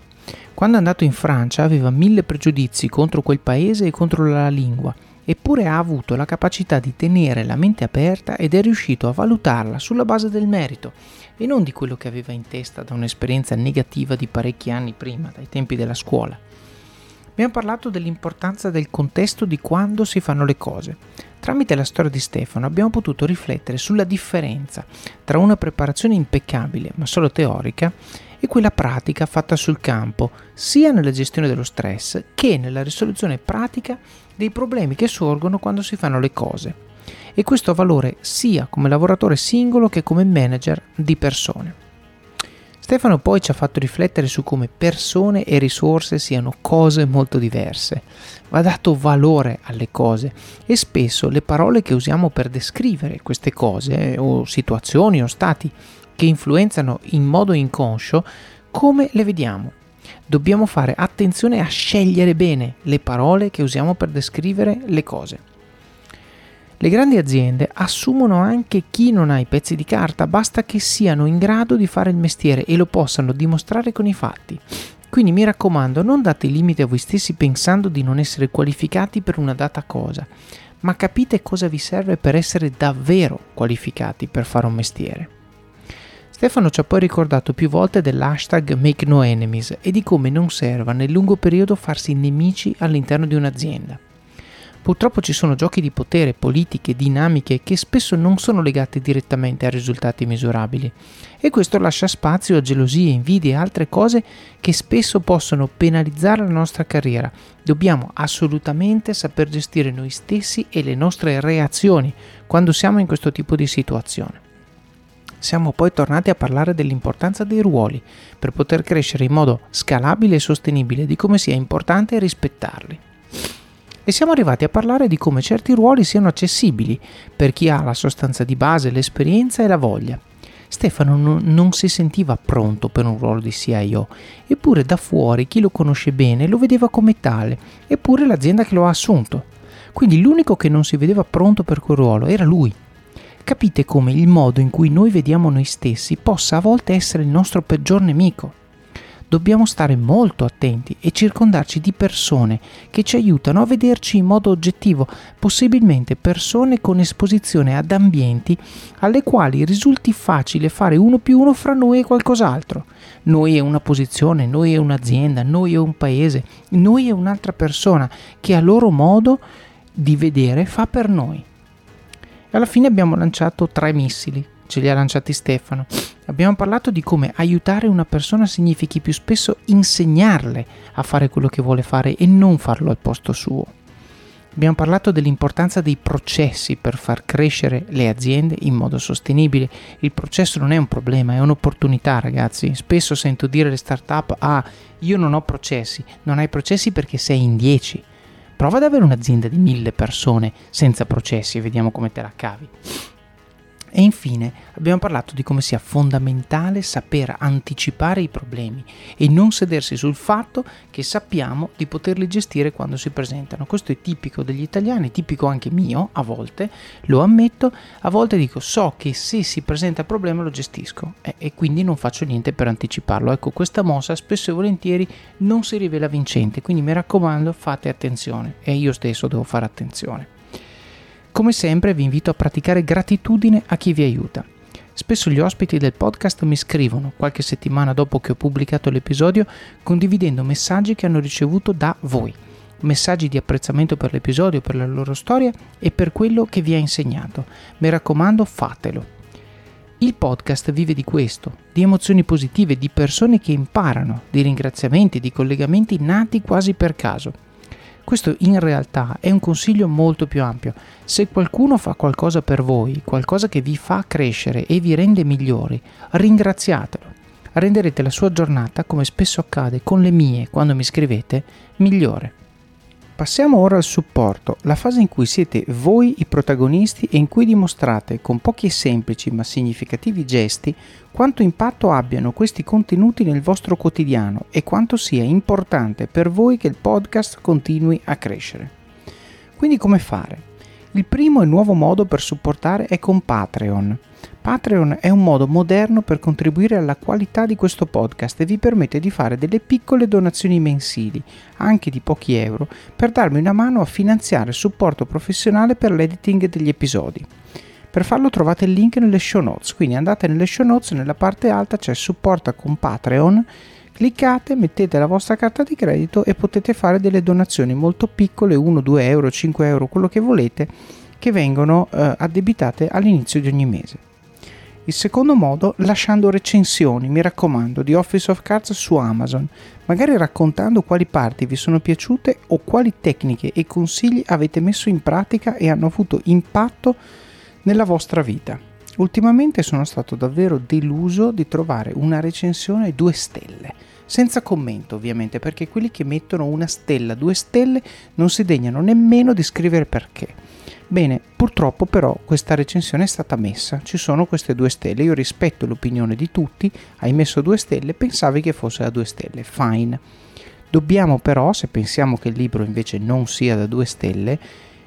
Quando è andato in Francia aveva mille pregiudizi contro quel paese e contro la lingua eppure ha avuto la capacità di tenere la mente aperta ed è riuscito a valutarla sulla base del merito e non di quello che aveva in testa da un'esperienza negativa di parecchi anni prima, dai tempi della scuola. Abbiamo parlato dell'importanza del contesto di quando si fanno le cose. Tramite la storia di Stefano abbiamo potuto riflettere sulla differenza tra una preparazione impeccabile, ma solo teorica, e quella pratica fatta sul campo, sia nella gestione dello stress che nella risoluzione pratica dei problemi che sorgono quando si fanno le cose. E questo ha valore sia come lavoratore singolo che come manager di persone. Stefano poi ci ha fatto riflettere su come persone e risorse siano cose molto diverse. Va dato valore alle cose e spesso le parole che usiamo per descrivere queste cose eh, o situazioni o stati che influenzano in modo inconscio come le vediamo dobbiamo fare attenzione a scegliere bene le parole che usiamo per descrivere le cose. Le grandi aziende assumono anche chi non ha i pezzi di carta, basta che siano in grado di fare il mestiere e lo possano dimostrare con i fatti. Quindi mi raccomando, non date limiti a voi stessi pensando di non essere qualificati per una data cosa, ma capite cosa vi serve per essere davvero qualificati per fare un mestiere. Stefano ci ha poi ricordato più volte dell'hashtag Make No Enemies e di come non serva nel lungo periodo farsi nemici all'interno di un'azienda. Purtroppo ci sono giochi di potere, politiche, dinamiche che spesso non sono legate direttamente a risultati misurabili e questo lascia spazio a gelosie, invidie e altre cose che spesso possono penalizzare la nostra carriera. Dobbiamo assolutamente saper gestire noi stessi e le nostre reazioni quando siamo in questo tipo di situazione siamo poi tornati a parlare dell'importanza dei ruoli per poter crescere in modo scalabile e sostenibile, di come sia importante rispettarli. E siamo arrivati a parlare di come certi ruoli siano accessibili per chi ha la sostanza di base, l'esperienza e la voglia. Stefano non, si sentiva pronto per un ruolo di CIO, eppure da fuori chi lo conosce bene lo vedeva come tale, eppure l'azienda che lo ha assunto. Quindi l'unico che non si vedeva pronto per quel ruolo era lui capite come il modo in cui noi vediamo noi stessi possa a volte essere il nostro peggior nemico. Dobbiamo stare molto attenti e circondarci di persone che ci aiutano a vederci in modo oggettivo, possibilmente persone con esposizione ad ambienti alle quali risulti facile fare uno più uno fra noi e qualcos'altro. Noi è una posizione, noi è un'azienda, noi è un paese, noi è un'altra persona che a loro modo di vedere fa per noi. Alla fine abbiamo lanciato tre missili, ce li ha lanciati Stefano. Abbiamo parlato di come aiutare una persona significhi più spesso insegnarle a fare quello che vuole fare e non farlo al posto suo. Abbiamo parlato dell'importanza dei processi per far crescere le aziende in modo sostenibile. Il processo non è un problema, è un'opportunità, ragazzi. Spesso sento dire alle start-up: "Ah, io non ho processi". Non hai processi perché sei in 10 Prova ad avere un'azienda di mille persone senza processi e vediamo come te la cavi. E infine abbiamo parlato di come sia fondamentale saper anticipare i problemi e non sedersi sul fatto che sappiamo di poterli gestire quando si presentano. Questo è tipico degli italiani, tipico anche mio a volte, lo ammetto, a volte dico so che se si presenta il problema lo gestisco e, e quindi non faccio niente per anticiparlo. Ecco, questa mossa spesso e volentieri non si rivela vincente, quindi mi raccomando fate attenzione e io stesso devo fare attenzione. Come sempre vi invito a praticare gratitudine a chi vi aiuta. Spesso gli ospiti del podcast mi scrivono, qualche settimana dopo che ho pubblicato l'episodio, condividendo messaggi che hanno ricevuto da voi. Messaggi di apprezzamento per l'episodio, per la loro storia e per quello che vi ha insegnato. Mi raccomando, fatelo. Il podcast vive di questo, di emozioni positive, di persone che imparano, di ringraziamenti, di collegamenti nati quasi per caso. Questo in realtà è un consiglio molto più ampio. Se qualcuno fa qualcosa per voi, qualcosa che vi fa crescere e vi rende migliori, ringraziatelo. Renderete la sua giornata, come spesso accade con le mie quando mi scrivete, migliore. Passiamo ora al supporto, la fase in cui siete voi i protagonisti e in cui dimostrate con pochi e semplici ma significativi gesti quanto impatto abbiano questi contenuti nel vostro quotidiano e quanto sia importante per voi che il podcast continui a crescere. Quindi come fare? Il primo e nuovo modo per supportare è con Patreon. Patreon è un modo moderno per contribuire alla qualità di questo podcast e vi permette di fare delle piccole donazioni mensili, anche di pochi euro, per darmi una mano a finanziare il supporto professionale per l'editing degli episodi. Per farlo trovate il link nelle show notes, quindi andate nelle show notes, nella parte alta c'è supporta con Patreon, cliccate, mettete la vostra carta di credito e potete fare delle donazioni molto piccole, 1, 2 euro, 5 euro, quello che volete, che vengono eh, addebitate all'inizio di ogni mese. Il secondo modo, lasciando recensioni, mi raccomando, di Office of Cards su Amazon, magari raccontando quali parti vi sono piaciute o quali tecniche e consigli avete messo in pratica e hanno avuto impatto nella vostra vita. Ultimamente sono stato davvero deluso di trovare una recensione 2 stelle, senza commento ovviamente, perché quelli che mettono una stella, 2 stelle, non si degnano nemmeno di scrivere perché. Bene, purtroppo però questa recensione è stata messa, ci sono queste due stelle, io rispetto l'opinione di tutti, hai messo due stelle, pensavi che fosse da due stelle, fine. Dobbiamo però, se pensiamo che il libro invece non sia da due stelle,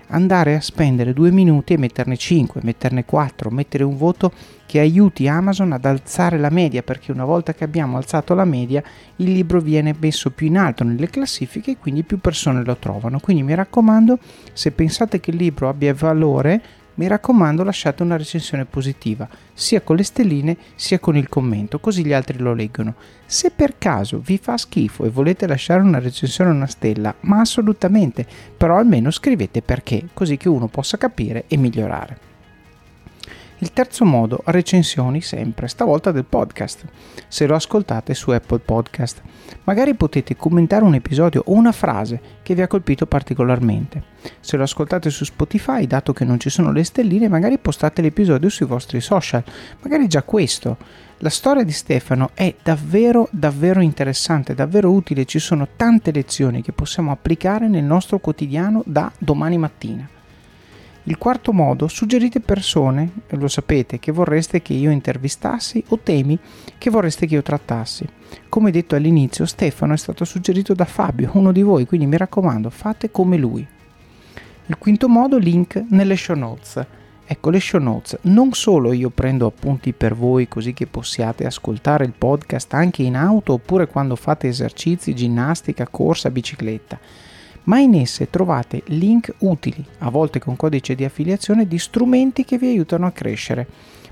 andare a spendere due minuti e metterne 5, metterne 4, mettere un voto che aiuti Amazon ad alzare la media, perché una volta che abbiamo alzato la media il libro viene messo più in alto nelle classifiche e quindi più persone lo trovano. Quindi mi raccomando, se pensate che il libro abbia valore, mi raccomando lasciate una recensione positiva, sia con le stelline sia con il commento, così gli altri lo leggono. Se per caso vi fa schifo e volete lasciare una recensione a una stella, ma assolutamente, però almeno scrivete perché, così che uno possa capire e migliorare. Il terzo modo, recensioni sempre, stavolta del podcast, se lo ascoltate su Apple Podcast. Magari potete commentare un episodio o una frase che vi ha colpito particolarmente. Se lo ascoltate su Spotify, dato che non ci sono le stelline, magari postate l'episodio sui vostri social. Magari già questo. La storia di Stefano è davvero davvero interessante, davvero utile, ci sono tante lezioni che possiamo applicare nel nostro quotidiano da domani mattina. Il quarto modo, suggerite persone, lo sapete, che vorreste che io intervistassi o temi che vorreste che io trattassi. Come detto all'inizio, Stefano è stato suggerito da Fabio, uno di voi, quindi mi raccomando, fate come lui. Il quinto modo, link nelle show notes. Ecco le show notes, non solo io prendo appunti per voi così che possiate ascoltare il podcast anche in auto oppure quando fate esercizi, ginnastica, corsa, bicicletta ma in esse trovate link utili, a volte con codice di affiliazione, di strumenti che vi aiutano a crescere.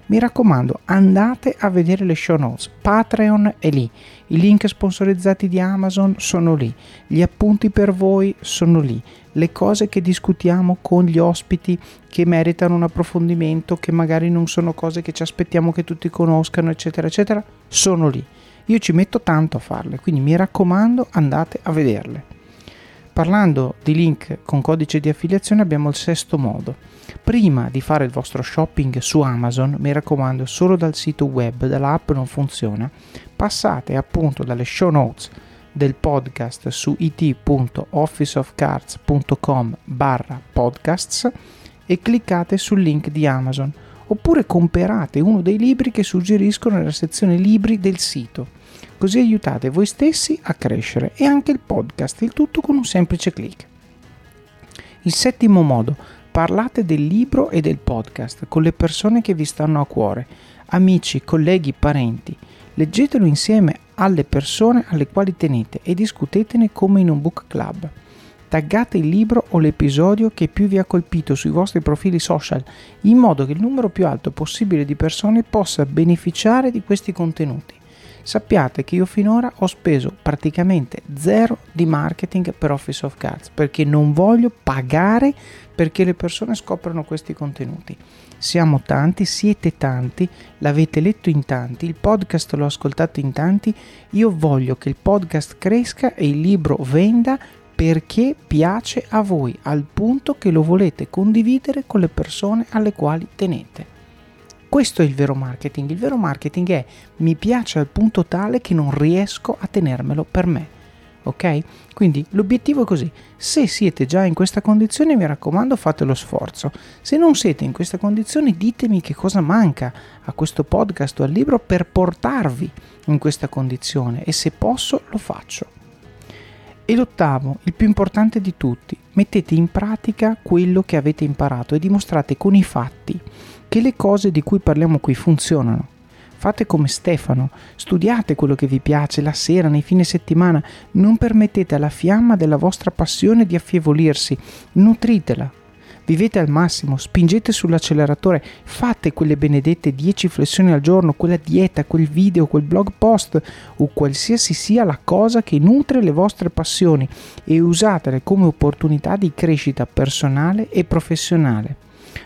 Mi raccomando, andate a vedere le show notes. Patreon è lì, i link sponsorizzati di Amazon sono lì, gli appunti per voi sono lì, le cose che discutiamo con gli ospiti che meritano un approfondimento, che magari non sono cose che ci aspettiamo che tutti conoscano, eccetera, eccetera, sono lì. Io ci metto tanto a farle, quindi mi raccomando, andate a vederle. Parlando di link con codice di affiliazione abbiamo il sesto modo. Prima di fare il vostro shopping su Amazon, mi raccomando, solo dal sito web, dall'app non funziona, passate appunto dalle show notes del podcast su it.officeofcards.com barra podcasts e cliccate sul link di Amazon. Oppure comprate uno dei libri che suggeriscono nella sezione libri del sito Così aiutate voi stessi a crescere e anche il podcast, il tutto con un semplice clic. Il settimo modo, parlate del libro e del podcast con le persone che vi stanno a cuore, amici, colleghi, parenti. Leggetelo insieme alle persone alle quali tenete e discutetene come in un book club. Taggate il libro o l'episodio che più vi ha colpito sui vostri profili social, in modo che il numero più alto possibile di persone possa beneficiare di questi contenuti sappiate che io finora ho speso praticamente zero di marketing per Office of Cards perché non voglio pagare perché le persone scoprano questi contenuti. Siamo tanti, siete tanti, l'avete letto in tanti, il podcast l'ho ascoltato in tanti, io voglio che il podcast cresca e il libro venda perché piace a voi al punto che lo volete condividere con le persone alle quali tenete. Questo è il vero marketing. Il vero marketing è mi piace al punto tale che non riesco a tenermelo per me. Ok? Quindi l'obiettivo è così. Se siete già in questa condizione, mi raccomando, fate lo sforzo. Se non siete in questa condizione, ditemi che cosa manca a questo podcast o al libro per portarvi in questa condizione e se posso lo faccio. E l'ottavo, il più importante di tutti, mettete in pratica quello che avete imparato e dimostrate con i fatti che le cose di cui parliamo qui funzionano. Fate come Stefano, studiate quello che vi piace la sera, nei fine settimana, non permettete alla fiamma della vostra passione di affievolirsi, nutritela, vivete al massimo, spingete sull'acceleratore, fate quelle benedette 10 flessioni al giorno, quella dieta, quel video, quel blog post o qualsiasi sia la cosa che nutre le vostre passioni e usatele come opportunità di crescita personale e professionale.